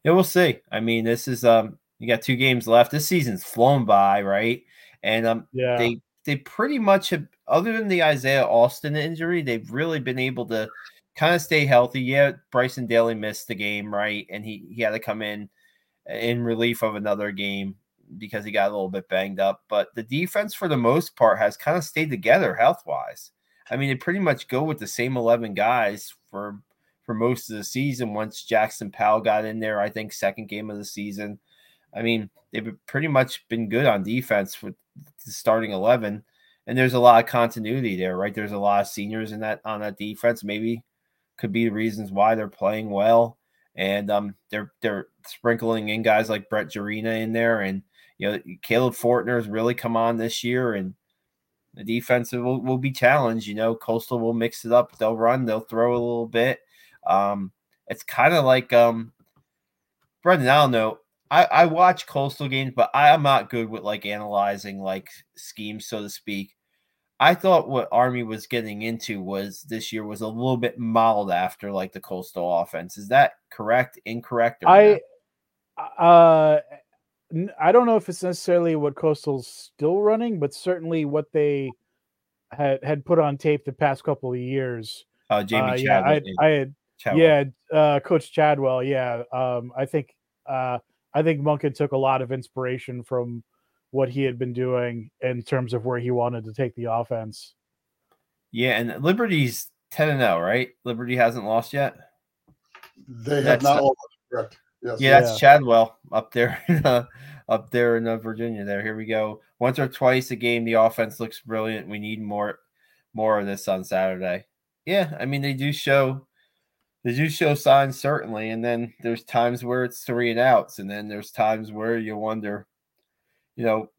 Speaker 1: yeah, we'll see. I mean, this is um, you got two games left. This season's flown by, right? And um,
Speaker 3: Yeah,
Speaker 1: they they pretty much have other than the Isaiah Austin injury, they've really been able to kind of stay healthy. Yeah, Bryson Daily missed the game, right? And he he had to come in in relief of another game because he got a little bit banged up. But the defense for the most part has kind of stayed together health wise. I mean, they pretty much go with the same 11 guys for for most of the season once Jackson Powell got in there, I think second game of the season. I mean, they've pretty much been good on defense with the starting 11 and there's a lot of continuity there, right? There's a lot of seniors in that on that defense. Maybe could be the reasons why they're playing well, and um, they're they're sprinkling in guys like Brett Jarena in there, and you know Caleb Fortner has really come on this year, and the defense will, will be challenged. You know, Coastal will mix it up. They'll run, they'll throw a little bit. Um, it's kind of like um, Brendan. I don't know. I, I watch coastal games, but I am not good with like analyzing like schemes, so to speak. I thought what Army was getting into was this year was a little bit modeled after like the coastal offense. Is that correct? Incorrect? or
Speaker 3: I
Speaker 1: no?
Speaker 3: uh I don't know if it's necessarily what Coastal's still running, but certainly what they had had put on tape the past couple of years.
Speaker 1: uh, Jamie
Speaker 3: Uh, yeah,
Speaker 1: Chadwick.
Speaker 3: I, I had
Speaker 1: Chadwick.
Speaker 3: yeah, uh, Coach Chadwell. Yeah, um, I think uh, I think Monken took a lot of inspiration from what he had been doing in terms of where he wanted to take the offense.
Speaker 1: yeah, and Liberty's ten and zero, right? Liberty hasn't lost yet.
Speaker 2: They have
Speaker 1: That's
Speaker 2: not
Speaker 1: not-
Speaker 2: lost. Correct. Yes.
Speaker 1: Yeah, that's Chadwell up there, uh, up there in uh, Virginia. There, here we go. Once or twice a game, the offense looks brilliant. We need more, more of this on Saturday. Yeah, I mean they do show, they do show signs certainly, and then there's times where it's three and outs, and then there's times where you wonder, you know,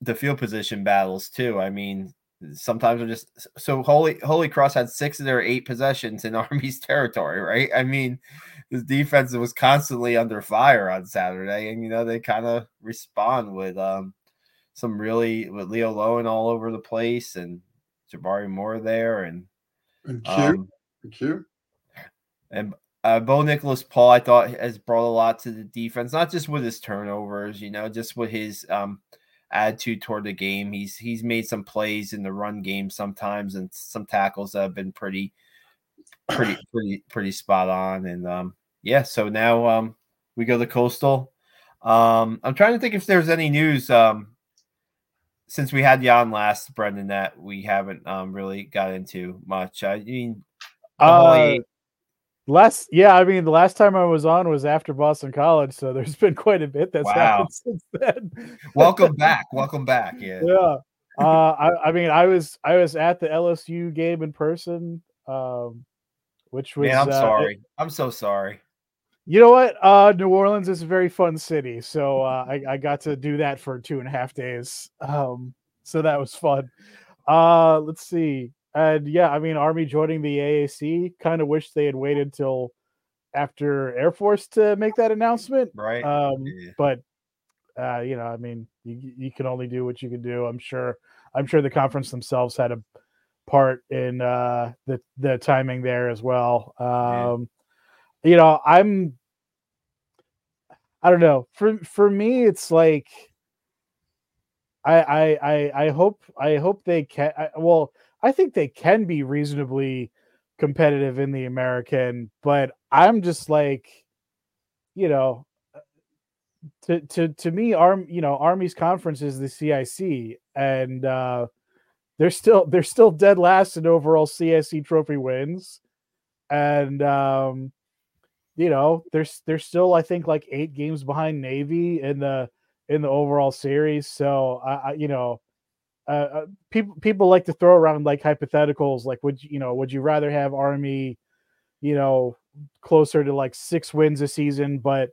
Speaker 1: the field position battles too. I mean, sometimes we're just so Holy Holy Cross had six of their eight possessions in Army's territory, right? I mean, the defense was constantly under fire on Saturday, and you know they kind of respond with um some really with Leo Lowin all over the place, and Jabari Moore there, and
Speaker 2: And Q,
Speaker 1: um,
Speaker 2: and Q.
Speaker 1: and uh, Bo Nicholas Paul, I thought has brought a lot to the defense, not just with his turnovers, you know, just with his um, attitude toward the game. He's he's made some plays in the run game sometimes, and some tackles that have been pretty, pretty, pretty, pretty spot on. And um, yeah, so now um, we go to Coastal. Um, I'm trying to think if there's any news um, since we had you on last, Brendan, that we haven't um, really got into much. I mean,
Speaker 3: Uh, last, yeah, I mean, the last time I was on was after Boston College, so there's been quite a bit that's
Speaker 1: Wow.
Speaker 3: happened since then.
Speaker 1: welcome back, welcome back. Yeah.
Speaker 3: yeah. Uh, I, I mean, I was I was at the LSU game in person, um, which was
Speaker 1: Man, I'm
Speaker 3: uh,
Speaker 1: sorry. I'm so sorry.
Speaker 3: You know what? Uh, New Orleans is a very fun city, so uh, I, I got to do that for two and a half days. Um, so that was fun. Uh, let's see, and yeah, I mean, Army joining the AAC. Kind of wish they had waited till after Air Force to make that announcement.
Speaker 1: Right.
Speaker 3: Um,
Speaker 1: Yeah.
Speaker 3: but uh, you know, I mean, you you can only do what you can do. I'm sure. I'm sure the conference themselves had a part in uh, the the timing there as well.
Speaker 1: Yeah.
Speaker 3: Um, You know, I'm. I don't know. For for me, it's like. I I I, I hope I hope they can. I, well, I think they can be reasonably competitive in the American, but I'm just like, you know, to to to me, arm you know, Army's conference is the CIC, and uh, they're still they're still dead last in overall CIC trophy wins, and um, you know, there's they're still I think like eight games behind Navy in the in the overall series. So I, I you know, uh, uh, people people like to throw around like hypotheticals, like would you you know would you rather have Army, you know, closer to like six wins a season, but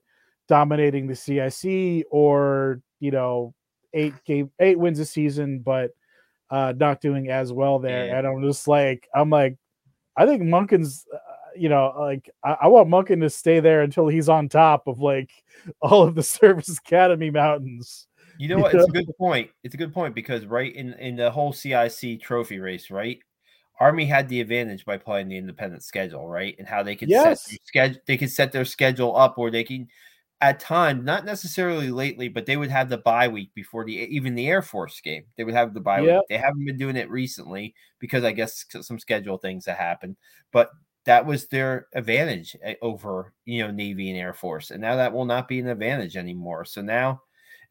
Speaker 3: dominating the CIC, or you know, eight game eight wins a season, but uh, not doing as well there.
Speaker 1: Yeah.
Speaker 3: And I'm just like, I'm like, I think Monken's, uh, you know, like I, I want Munkin to stay there until he's on top of like all of the Service Academy mountains.
Speaker 1: You know what? It's a good point. It's a good point because right in in the whole CIC trophy race, right? Army had the advantage by playing the independent schedule, right? And how they could
Speaker 3: Yes.
Speaker 1: set schedule, they could set their schedule up, or they can, at times, not necessarily lately, but they would have the bye week before the even the Air Force game. They would have the bye
Speaker 3: Yep.
Speaker 1: week. They haven't been doing it recently because I guess some schedule things that happened, but that was their advantage eh, over you know Navy and Air Force, and now that will not be an advantage anymore. So now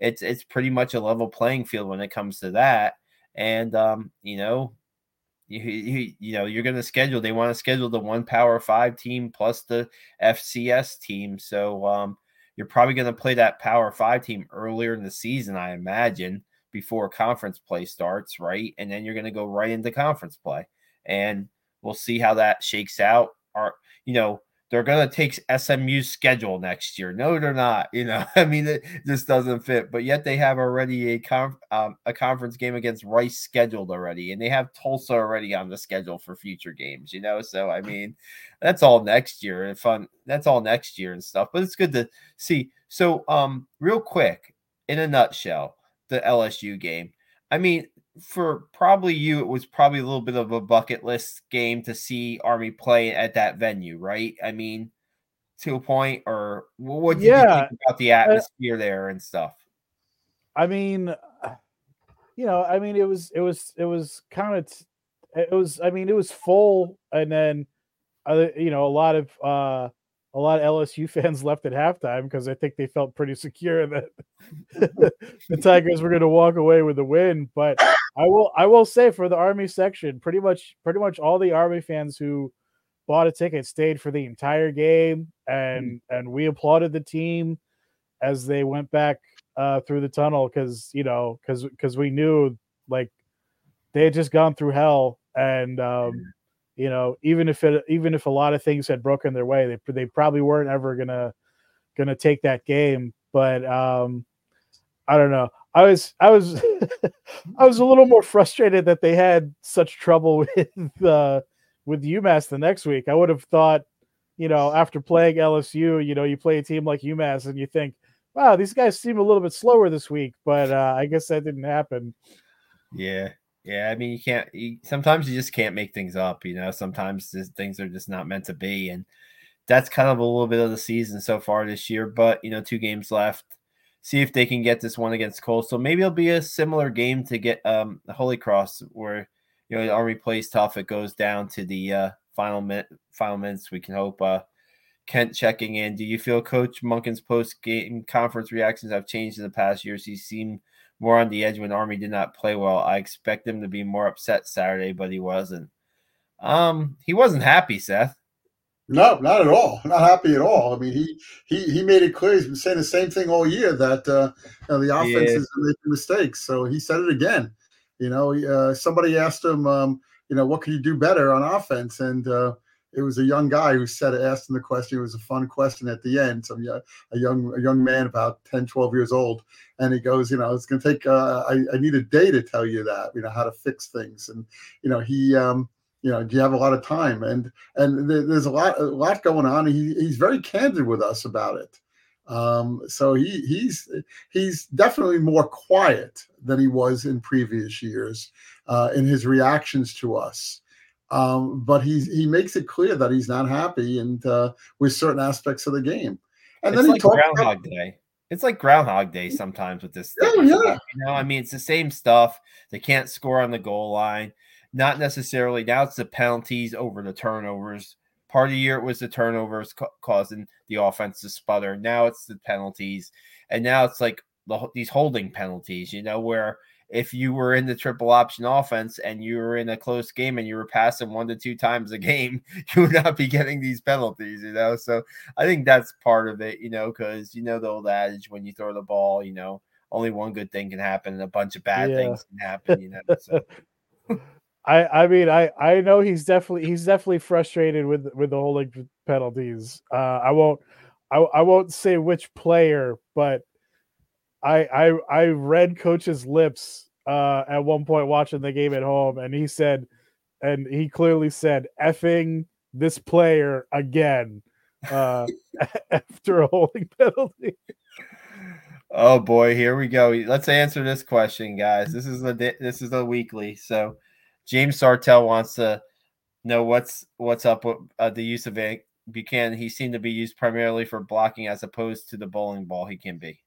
Speaker 1: it's it's pretty much a level playing field when it comes to that. And um, you know, you, you, you know, you're going to schedule. They want to schedule the one Power Five team plus the FCS team. So um, you're probably going to play that Power Five team earlier in the season, I imagine, before conference play starts, right? And then you're going to go right into conference play, and we'll see how that shakes out. Are you know? They're going to take SMU's schedule next year. No, they're not. You know, I mean, it just doesn't fit. But yet they have already a conf- um, a conference game against Rice scheduled already, and they have Tulsa already on the schedule for future games. You know, so I mean, that's all next year and fun. That's all next year and stuff. But it's good to see. So, um, real quick, in a nutshell, the LSU game. I mean, for probably you, it was probably a little bit of a bucket list game to see Army play at that venue, right? I mean, to a point, or what did you
Speaker 3: Yeah.
Speaker 1: think about the atmosphere there and stuff?
Speaker 3: I mean, uh, you know, I mean, it was, it was, it was kind of, it was, I mean, it was full, and then, uh, you know, a lot of, uh, a lot of LSU fans left at halftime because I think they felt pretty secure that the Tigers were going to walk away with the win. But I will, I will say for the Army section, pretty much, pretty much all the Army fans who bought a ticket stayed for the entire game, and and we applauded the team as they went back uh, through the tunnel because you know because because we knew like they had just gone through hell and um, you know even if it even if a lot of things had broken their way they they probably weren't ever gonna gonna take that game. But um, I don't know I was I was I was a little more frustrated that they had such trouble with uh, with UMass the next week I would have thought you know after playing LSU you know you play a team like UMass and you think wow, these guys seem a little bit slower this week, but uh, I guess that didn't happen.
Speaker 1: Yeah, Yeah, I mean, you can't. You, sometimes you just can't make things up. You know, sometimes things are just not meant to be, and that's kind of a little bit of the season so far this year. But you know, two games left. See if they can get this one against Coastal. Maybe it'll be a similar game to get um the Holy Cross, where you know Army plays tough. It goes down to the uh, final minute, final minutes. We can hope. Uh, Kent checking in. Do you feel Coach Monken's post game conference reactions have changed in the past years? He seemed more on the edge when Army did not play well. I expect him to be more upset Saturday, but he wasn't. Um, he wasn't happy, Seth.
Speaker 2: No, not at all. Not happy at all. I mean, he he he made it clear. He's been saying the same thing all year that uh, you know, the offense yeah. is making mistakes. So he said it again. You know, uh, somebody asked him, um, you know, what can you do better on offense? And uh, it was a young guy who said asked him the question. It was a fun question at the end. Some a young a young man about 10, 12 years old, and he goes, you know, it's going to take. Uh, I, I need a day to tell you that. You know how to fix things, and you know he. Um, you know, do you have a lot of time? And and there's a lot a lot going on. He, he's very candid with us about it. Um, so he he's he's definitely more quiet than he was in previous years uh, in his reactions to us. Um, but he's he makes it clear that he's not happy and uh, with certain aspects of the game. And
Speaker 1: it's
Speaker 2: then
Speaker 1: like Groundhog about, Day. It's like Groundhog Day sometimes with this.
Speaker 2: Yeah, yeah.
Speaker 1: You know, I mean, it's the same stuff. They can't score on the goal line. Not necessarily. Now it's the penalties over the turnovers. Part of the year it was the turnovers ca- causing the offense to sputter. Now it's the penalties, and now it's like the, these holding penalties. You know, where if you were in the triple option offense and you were in a close game and you were passing one to two times a game, you would not be getting these penalties, you know. So I think that's part of it, you know, because you know the old adage when you throw the ball, you know, only one good thing can happen and a bunch of bad yeah. things can happen, you know. So.
Speaker 3: I I mean I I know he's definitely he's definitely frustrated with with the holding penalties. Uh, I won't I, I won't say which player, but I I I read coach's lips uh, at one point watching the game at home, and he said, and he clearly said, "effing this player again." Uh, after a holding penalty.
Speaker 1: Oh boy, here we go. Let's answer this question, guys. This is the this is the weekly. So, James Sartell wants to know what's what's up with uh, the use of it. Buchanan. He seemed to be used primarily for blocking as opposed to the bowling ball he can be.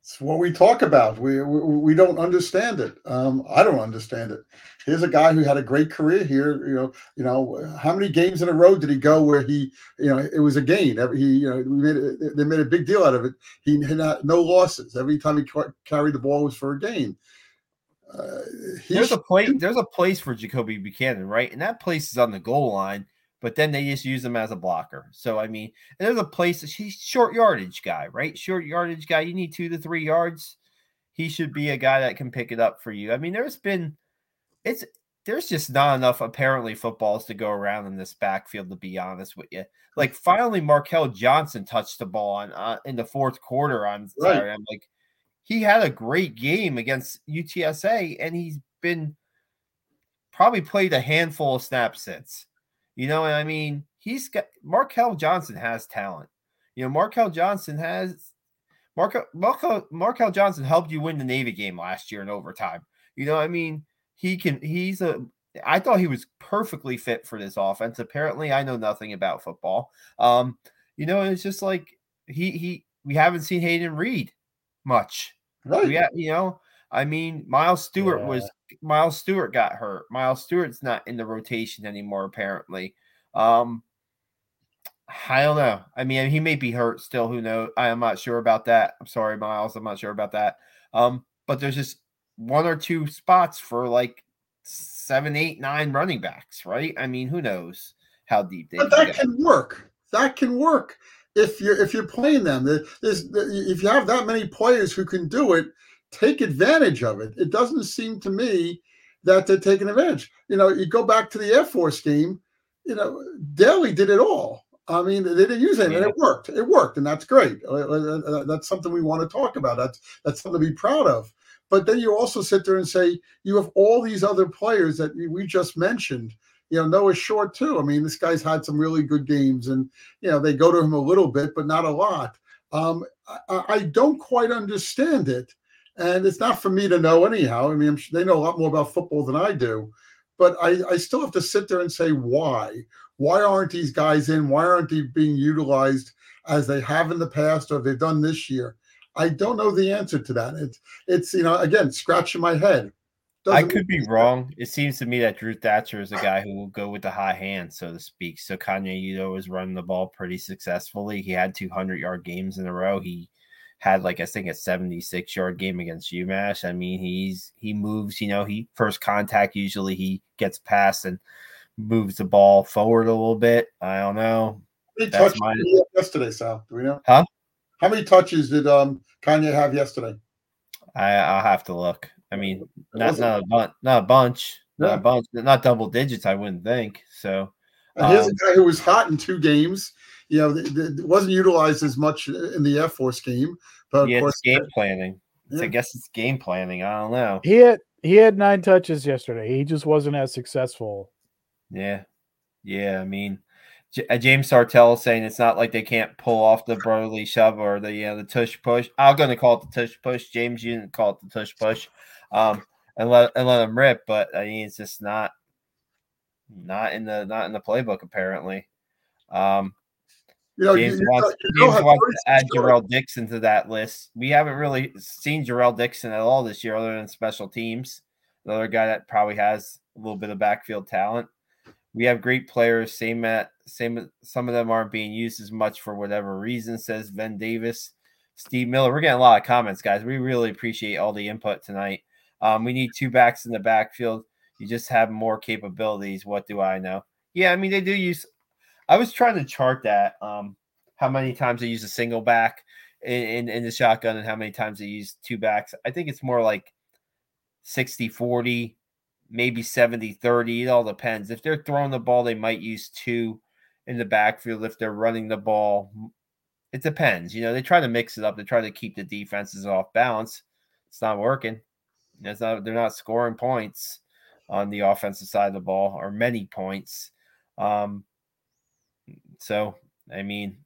Speaker 2: It's what we talk about. We we, we don't understand it. Um, I don't understand it. Here's a guy who had a great career here. You know, you know how many games in a row did he go where he, you know, it was a gain. He, you know, we made it, they made a big deal out of it. He had no losses. Every time he carried the ball was for a gain.
Speaker 1: Uh, there's a place. There's a place for Jakobi Buchanan, right? And that place is on the goal line but then they just use him as a blocker. So I mean, there's a place he's short yardage guy, right? Short yardage guy. You need two to three yards. He should be a guy that can pick it up for you. I mean, there's been it's there's just not enough apparently footballs to go around in this backfield. To be honest with you, like finally Markel Johnson touched the ball on uh, in the fourth quarter on right. Saturday. I'm like, he had a great game against UTSA, and he's been probably played a handful of snaps since. You know, I mean, he's got Markel Johnson has talent. You know, Markel Johnson has Markel Markel Markel Johnson helped you win the Navy game last year in overtime. You know, I mean, he can he's a I thought he was perfectly fit for this offense. Apparently, I know nothing about football. Um, you know, it's just like he he we haven't seen Hayden Reed much. Right. We, you know, I mean, Miles Stewart yeah. was Miles Stewart got hurt. Miles Stewart's not in the rotation anymore, apparently. Um, I don't know. I mean, he may be hurt still. Who knows? I am not sure about that. I'm sorry, Miles. I'm not sure about that. Um, but there's just one or two spots for like seven, eight, nine running backs, right? I mean, who knows how deep they?
Speaker 2: But that can work. That can work if you're if you're playing them. There's, if you have that many players who can do it, take advantage of it. It doesn't seem to me that they're taking advantage. You know, you go back to the Air Force game, you know, Daily did it all. I mean, they didn't use it, yeah. and it worked. It worked, and that's great. Uh, uh, uh, that's something we want to talk about. That's that's something to be proud of. But then you also sit there and say you have all these other players that we just mentioned. You know, Noah Short too. I mean, this guy's had some really good games, and you know they go to him a little bit, but not a lot. Um, I, I don't quite understand it And it's not for me to know anyhow. I mean, they know a lot more about football than I do, but I, I still have to sit there and say why. Why aren't these guys in? Why aren't they being utilized as they have in the past or they've done this year? I don't know the answer to that. It's it's you know again scratching my head.
Speaker 1: Doesn't I could be wrong. It seems to me that Drew Thatcher is a guy who will go with the high hand, so to speak. So Kanye Udoh was running the ball pretty successfully. He had 200 yard games in a row. He had like I think a 76 yard game against UMass. I mean, he's he moves, you know, he first contact usually he gets past and moves the ball forward a little bit. I don't know.
Speaker 2: How many touches my... yesterday, Sal? Do we know?
Speaker 1: Huh?
Speaker 2: How many touches did um Kanye have yesterday?
Speaker 1: I I'll have to look. I mean, not not a bunch, not a bunch, yeah. not a bunch, not double digits. I wouldn't think so.
Speaker 2: Um, here's a guy who was hot in two games you know, it wasn't utilized as much in the Air Force game. But
Speaker 1: yeah, of course, game planning. Yeah. I guess it's game planning. I don't know.
Speaker 3: He had he had nine touches yesterday. He just wasn't as successful.
Speaker 1: Yeah, yeah. I mean, J- uh, James Sartell saying it's not like they can't pull off the brotherly shove or the you know, the tush push. I'm going to call it the tush push. James, you didn't call it the tush push, um, and let and let them rip. But I mean, it's just not not in the not in the playbook apparently. Um, you know, James, you, wants, you know James wants to add Jarrell Dixon to that list. We haven't really seen Jarrell Dixon at all this year, other than special teams. Another guy that probably has a little bit of backfield talent. We have great players. Same at same. Some of them aren't being used as much for whatever reason. Says Ben Davis, Steve Miller. We're getting a lot of comments, guys. We really appreciate all the input tonight. Um, we need two backs in the backfield. You just have more capabilities. What do I know? Yeah, I mean they do use I was trying to chart that um, how many times they use a single back in, in, in the shotgun and how many times they use two backs. I think it's more like 60 40, maybe 70 30. It all depends. If they're throwing the ball, they might use two in the backfield. If they're running the ball, it depends. You know, they try to mix it up. They try to keep the defenses off balance. It's not working. Not, they're not scoring points on the offensive side of the ball or many points. Um, so, I mean,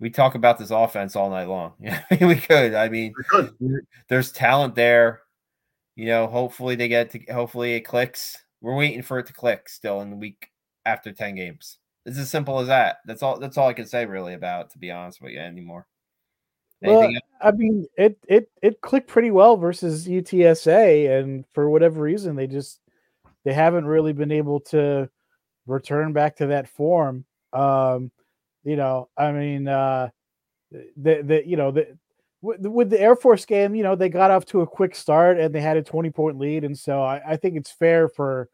Speaker 1: we talk about this offense all night long. we could. I mean, could. there's talent there. You know, hopefully they get to, hopefully it clicks. We're waiting for it to click still in the week after 10 games. It's as simple as that. That's all that's all I can say really about to be honest with you anymore.
Speaker 3: Well, I mean, it it it clicked pretty well versus UTSA, and for whatever reason, they just they haven't really been able to return back to that form. Um, you know, I mean, uh, the the you know the with the Air Force game, you know, they got off to a quick start and they had a 20 point lead. And so I, I, think it's fair for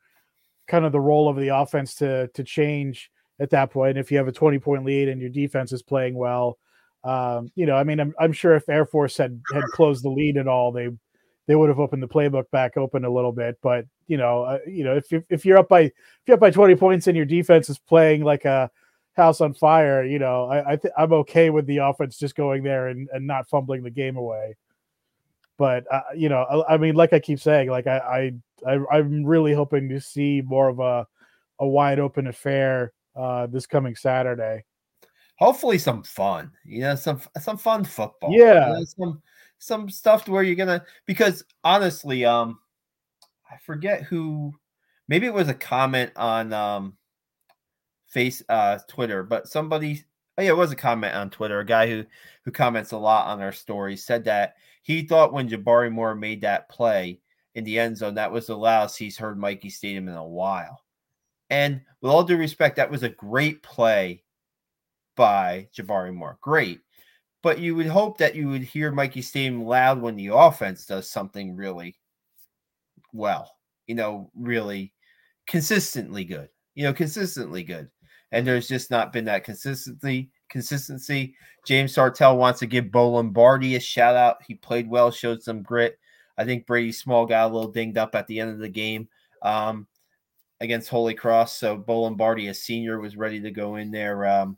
Speaker 3: kind of the role of the offense to to change at that point. If you have a 20 point lead and your defense is playing well, um, you know, I mean, I'm, I'm sure if Air Force had had closed the lead at all, they they would have opened the playbook back open a little bit. But you know, uh, you know, if if you're up by if you're up by 20 points and your defense is playing like a house on fire, you know, I, I th- I'm okay with the offense just going there and, and not fumbling the game away. But uh, you know, I, I, mean, like I keep saying, like I, I, I am really hoping to see more of a a wide open affair uh, this coming Saturday.
Speaker 1: Hopefully, some fun. You know, some some fun football.
Speaker 3: Yeah,
Speaker 1: you know, some some stuff where you're gonna because honestly, um, I forget who. Maybe it was a comment on um face uh Twitter, but somebody oh yeah, it was a comment on Twitter. A guy who who comments a lot on our stories said that he thought when Jabari Moore made that play in the end zone, that was the loudest he's heard Michie Stadium in a while. And with all due respect, that was a great play by Jabari Moore. Great. But you would hope that you would hear Michie Stadium loud when the offense does something really well, you know, really consistently good, you know, consistently good and there's just not been that consistency. Consistency. James Sartell wants to give Bo Lombardi a shout out. He played well, showed some grit. I think Brady Small got a little dinged up at the end of the game um, against Holy Cross. So Bo Lombardi, a senior, was ready to go in there. Um,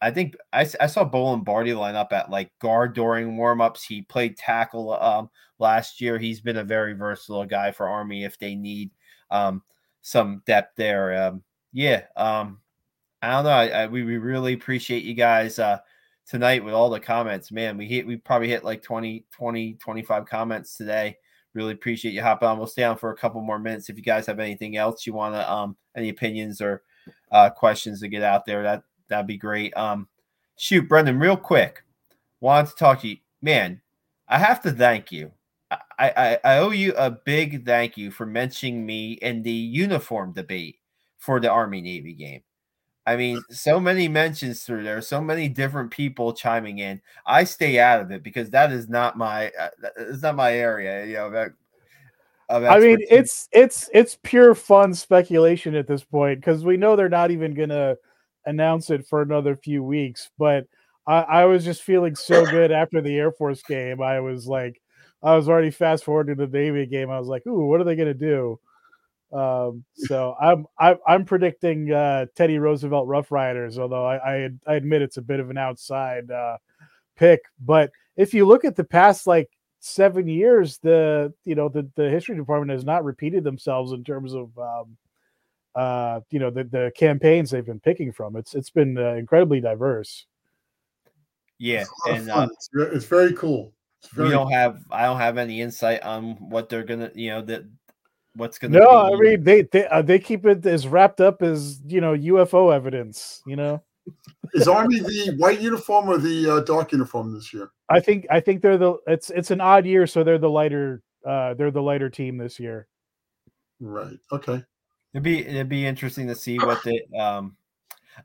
Speaker 1: I think I, I saw Bo Lombardi line up at like guard during warmups. He played tackle um, last year. He's been a very versatile guy for Army if they need um, some depth there. Um, yeah, um, I don't know. I, I, we, we really appreciate you guys uh, tonight with all the comments. Man, we hit we probably hit like 20, 20, 25 comments today. Really appreciate you hopping on. We'll stay on for a couple more minutes. If you guys have anything else you want to um any opinions or uh questions to get out there, that that'd be great. Um shoot, Brendan, real quick. Wanted to talk to you. Man, I have to thank you. I, I, I owe you a big thank you for mentioning me in the uniform debate for the Army Navy game. I mean, so many mentions through there, so many different people chiming in. I stay out of it because that is not my uh, it's not my area. You know, that,
Speaker 3: I mean, it's it's it's pure fun speculation at this point because we know they're not even gonna announce it for another few weeks. But I, I was just feeling so good after the Air Force game. I was like, I was already fast forward to the Navy game. I was like, ooh, what are they gonna do? Um, so I'm I'm, I'm predicting uh, Teddy Roosevelt Rough Riders, although I, I, I admit it's a bit of an outside uh, pick. But if you look at the past like seven years, the you know the the history department has not repeated themselves in terms of um, uh, you know the the campaigns they've been picking from. It's it's been uh, incredibly diverse.
Speaker 1: Yeah, and uh,
Speaker 2: it's, it's, very cool. It's very
Speaker 1: we don't
Speaker 2: cool.
Speaker 1: have I don't have any insight on what they're gonna you know that what's gonna
Speaker 3: No,
Speaker 1: be.
Speaker 3: I mean they they uh, they keep it as wrapped up as you know UFO evidence. You know,
Speaker 2: Is Army the white uniform or the uh, dark uniform this year?
Speaker 3: I think I think they're the it's it's an odd year, so they're the lighter uh they're the lighter team this year.
Speaker 2: Right. Okay.
Speaker 1: It'd be it'd be interesting to see what the um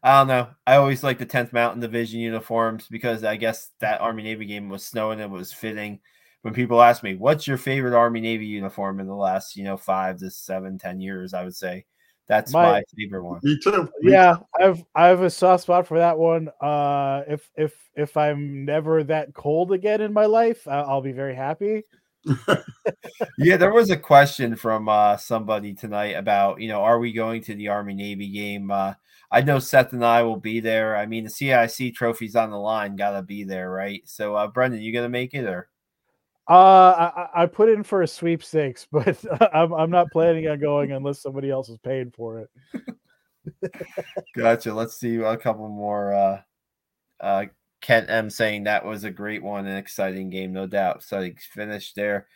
Speaker 1: I don't know. I always like the 10th Mountain Division uniforms because I guess that Army Navy game was snowing and was fitting. When people ask me, what's your favorite Army Navy uniform in the last, you know, five to seven, ten years, I would say that's my,
Speaker 3: My-
Speaker 1: favorite one.
Speaker 2: Me too. Me
Speaker 3: Yeah, I've I have a soft spot for that one. Uh, if if if I'm never that cold again in my life, I'll be very happy.
Speaker 1: Yeah, there was a question from uh somebody tonight about, you know, are we going to the Army Navy game? Uh I know Seth and I will be there. I mean, the CIC trophies on the line, gotta be there, right? So, uh, Brendan, you gonna make it or?
Speaker 3: Uh, I, I- I put in for a sweepstakes, but I'm I'm not planning on going unless somebody else is paying for it.
Speaker 1: Gotcha. Let's see a couple more. Uh, uh, Kent M saying that was a great one, an exciting game, no doubt. So he finished there.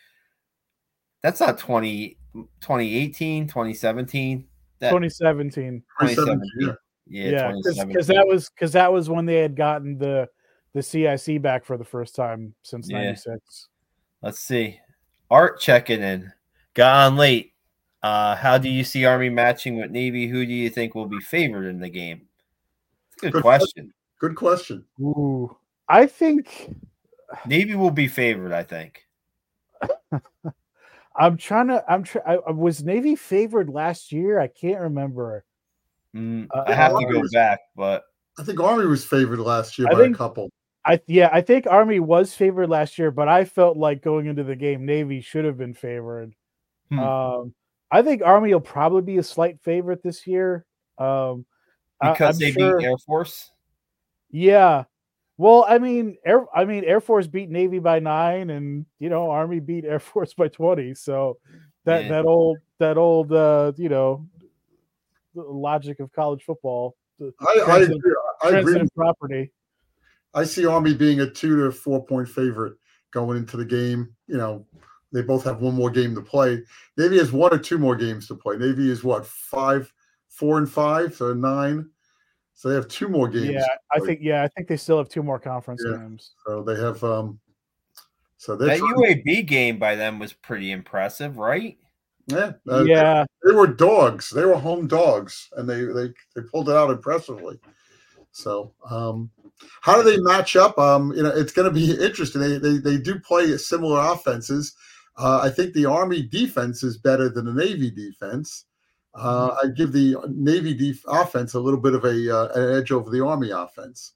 Speaker 1: That's not 20, 2018, 2017. That,
Speaker 3: 2017,
Speaker 2: 2017,
Speaker 1: 2017.
Speaker 2: yeah.
Speaker 1: Yeah,
Speaker 3: yeah,
Speaker 1: 2017.
Speaker 3: because that was because that was when they had gotten the the CIC back for the first time since
Speaker 1: Yeah.
Speaker 3: '96.
Speaker 1: Let's see. Art checking in. Got on late. Uh, how do you see Army matching with Navy? Who do you think will be favored in the game? Good
Speaker 2: Good
Speaker 1: question.
Speaker 2: Good question.
Speaker 3: Ooh, I think
Speaker 1: Navy will be favored, I think.
Speaker 3: I'm trying to. I'm. trying. I, I- was Navy favored last year? I can't remember.
Speaker 1: Mm,
Speaker 3: Uh,
Speaker 1: I have to go
Speaker 2: was-
Speaker 1: back, but
Speaker 2: I think Army was favored last year
Speaker 3: I
Speaker 2: by
Speaker 3: think-
Speaker 2: a couple.
Speaker 3: I yeah, I think Army was favored last year, but I felt like going into the game, Navy should have been favored.
Speaker 1: Hmm.
Speaker 3: Um, I think Army will probably be a slight favorite this year. Um,
Speaker 1: because
Speaker 3: I'm
Speaker 1: they
Speaker 3: sure-
Speaker 1: beat Air Force.
Speaker 3: Yeah. Well, I mean, Air I mean, Air Force beat Navy by nine, and you know, Army beat Air Force by twenty. So that
Speaker 1: Yeah.
Speaker 3: that old that old uh, you know logic of college football,
Speaker 2: I, I agree. I agree.
Speaker 3: property.
Speaker 2: I see Army being a two to four point favorite going into the game. You know, they both have one more game to play. Navy has one or two more games to play. Navy is what five, four and five, so nine. So they have two more games.
Speaker 3: Yeah, I think yeah, I think they still have two more conference
Speaker 2: Yeah.
Speaker 3: games.
Speaker 2: So they have. um So
Speaker 1: That
Speaker 2: trying-
Speaker 1: UAB game by them was pretty impressive, right?
Speaker 2: yeah, uh,
Speaker 3: yeah,
Speaker 2: they were dogs. They were home dogs, and they they they pulled it out impressively. So, um, how do they match up? Um, you know, it's going to be interesting. They, they they do play similar offenses. Uh, I think the Army defense is better than the Navy defense. Uh, I give the Navy def- offense a little bit of a uh, an edge over the Army offense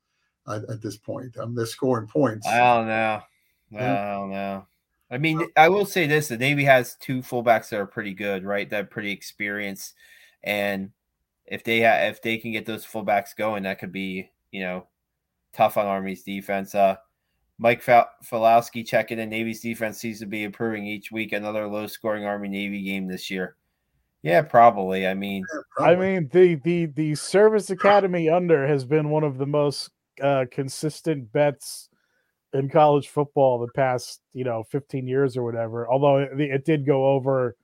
Speaker 2: at, at this point. Um, they're scoring points.
Speaker 1: I don't know. I don't know. I mean, I will say this: the Navy has two fullbacks that are pretty good, right? That are pretty experienced, and if they ha- if they can get those fullbacks going, that could be you know tough on Army's defense. Uh, Mike Fa- Falowski checking in. Navy's defense seems to be improving each week. Another low scoring Army Navy game this year. Yeah, probably. I mean,
Speaker 3: I
Speaker 2: Probably.
Speaker 3: mean the the the service academy under has been one of the most uh, consistent bets in college football the past you know 15 years or whatever. Although it, it did go over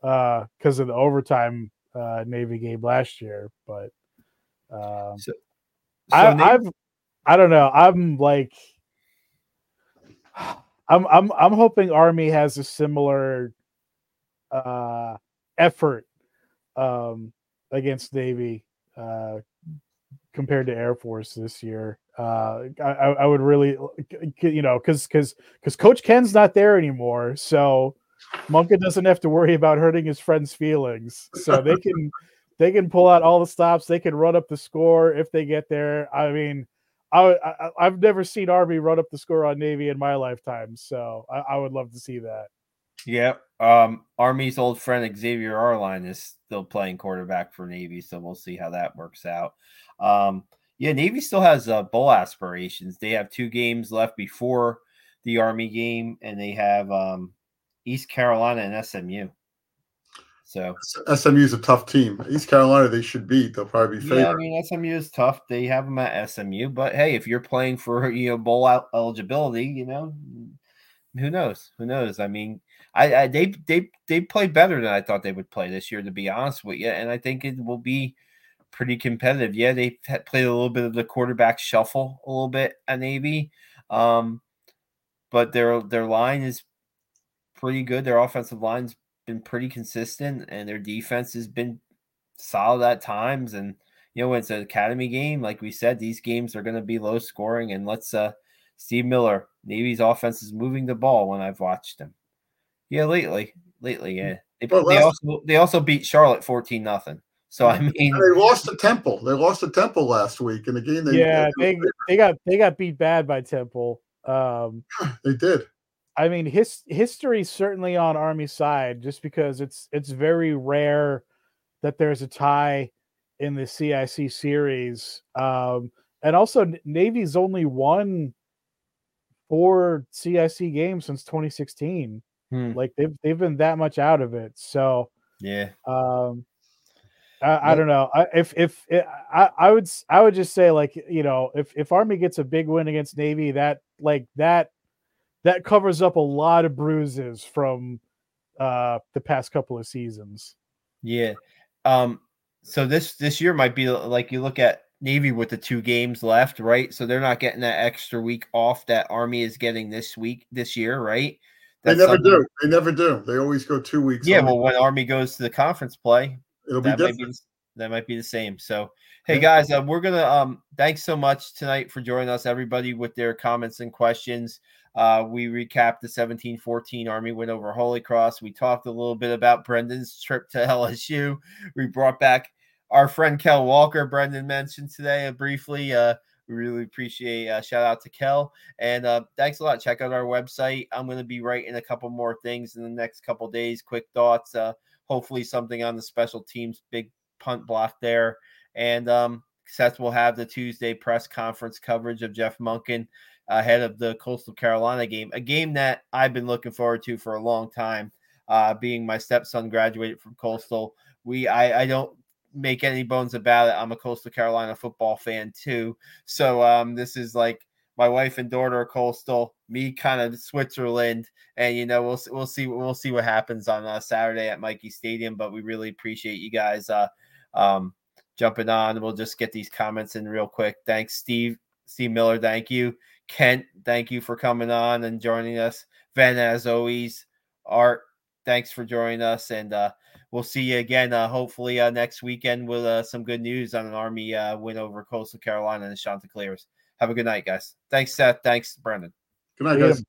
Speaker 3: because uh, of the overtime uh, Navy game last year, but um, so, so I, Navy- I've I don't know. I'm like I'm I'm I'm hoping Army has a similar uh effort um against Navy uh compared to Air Force this year. Uh I, I would really you know because because because Coach Ken's not there anymore, so Monken doesn't have to worry about hurting his friend's feelings. So they can they can pull out all the stops, they can run up the score if they get there. I mean I, I have never seen Army run up the score on Navy in my lifetime, so I, I would love to see that.
Speaker 1: Yeah, um, Army's old friend Xavier Arline is still playing quarterback for Navy, so we'll see how that works out. Um, yeah, Navy still has uh, bowl aspirations. They have two games left before the Army game, and they have um, East Carolina and SMU. So
Speaker 2: SMU is a tough team. East Carolina, they should beat. They'll probably be favored. Yeah, I
Speaker 1: mean SMU is tough. They have them at SMU, but hey, if you're playing for you know bowl eligibility, you know, who knows? Who knows? I mean, I, I they they they play better than I thought they would play this year, to be honest with you, and I think it will be pretty competitive. Yeah, they played a little bit of the quarterback shuffle a little bit at Navy, um, but their their line is pretty good. Their offensive line's been pretty consistent, and their defense has been solid at times. And you know, when it's an academy game, like we said, these games are going to be low scoring. And let's uh, Steve Miller, Navy's offense is moving the ball when I've watched them. Yeah, lately, lately, mm. yeah. They, well, they also they also beat Charlotte fourteen nothing. So I mean,
Speaker 2: they lost to Temple. They lost to Temple last week, and again, they
Speaker 3: yeah, they, they got they got beat bad by Temple. Um,
Speaker 2: they did.
Speaker 3: I mean, his history certainly on Army side, just because it's it's very rare that there's a tie in the CIC series, um, and also Navy's only won four CIC games since 2016. Hmm. Like they've they've been that much out of it. So
Speaker 1: yeah,
Speaker 3: um, I, I don't know. I, if if it, I I would I would just say like you know if if Army gets a big win against Navy, that like that that covers up a lot of bruises from uh the past couple of seasons.
Speaker 1: Yeah. Um so this this year might be like you look at Navy with the two games left, right? So they're not getting that extra week off that Army is getting this week this year, right?
Speaker 2: That's they never something... do. They never do. They always go two weeks.
Speaker 1: Yeah, well, when Army goes to the conference play,
Speaker 2: it'll be different.
Speaker 1: Might be, that might be the same. So, hey guys, uh, we're gonna um thanks so much tonight for joining us, everybody, with their comments and questions. Uh, we recapped the 17-14 Army win over Holy Cross. We talked a little bit about Brendan's trip to LSU. We brought back our friend Kell Walker. Brendan mentioned today uh, briefly. Uh, we really appreciate uh, shout out to Kell and uh, thanks a lot. Check out our website. I'm going to be writing a couple more things in the next couple days. Quick thoughts. Uh, hopefully something on the special teams big punt block there. And um, Seth will have the Tuesday press conference coverage of Jeff Monken ahead of the Coastal Carolina game, a game that I've been looking forward to for a long time. Uh, being my stepson graduated from Coastal, we I, I don't make any bones about it. I'm a Coastal Carolina football fan too. So um, this is like my wife and daughter are Coastal, me kind of Switzerland, and you know we'll we'll see we'll see what happens on uh, Saturday at Michie Stadium. But we really appreciate you guys uh, um, jumping on. We'll just get these comments in real quick. Thanks, Steve. Steve Miller, thank you. Kent, thank you for coming on and joining us. Van, as always, Art, thanks for joining us. And uh, we'll see you again, uh, hopefully, uh, next weekend with uh, some good news on an Army uh, win over Coastal Carolina and the Chanticleers. Have a good night, guys. Thanks, Seth. Thanks, Brendan.
Speaker 2: Good night, guys.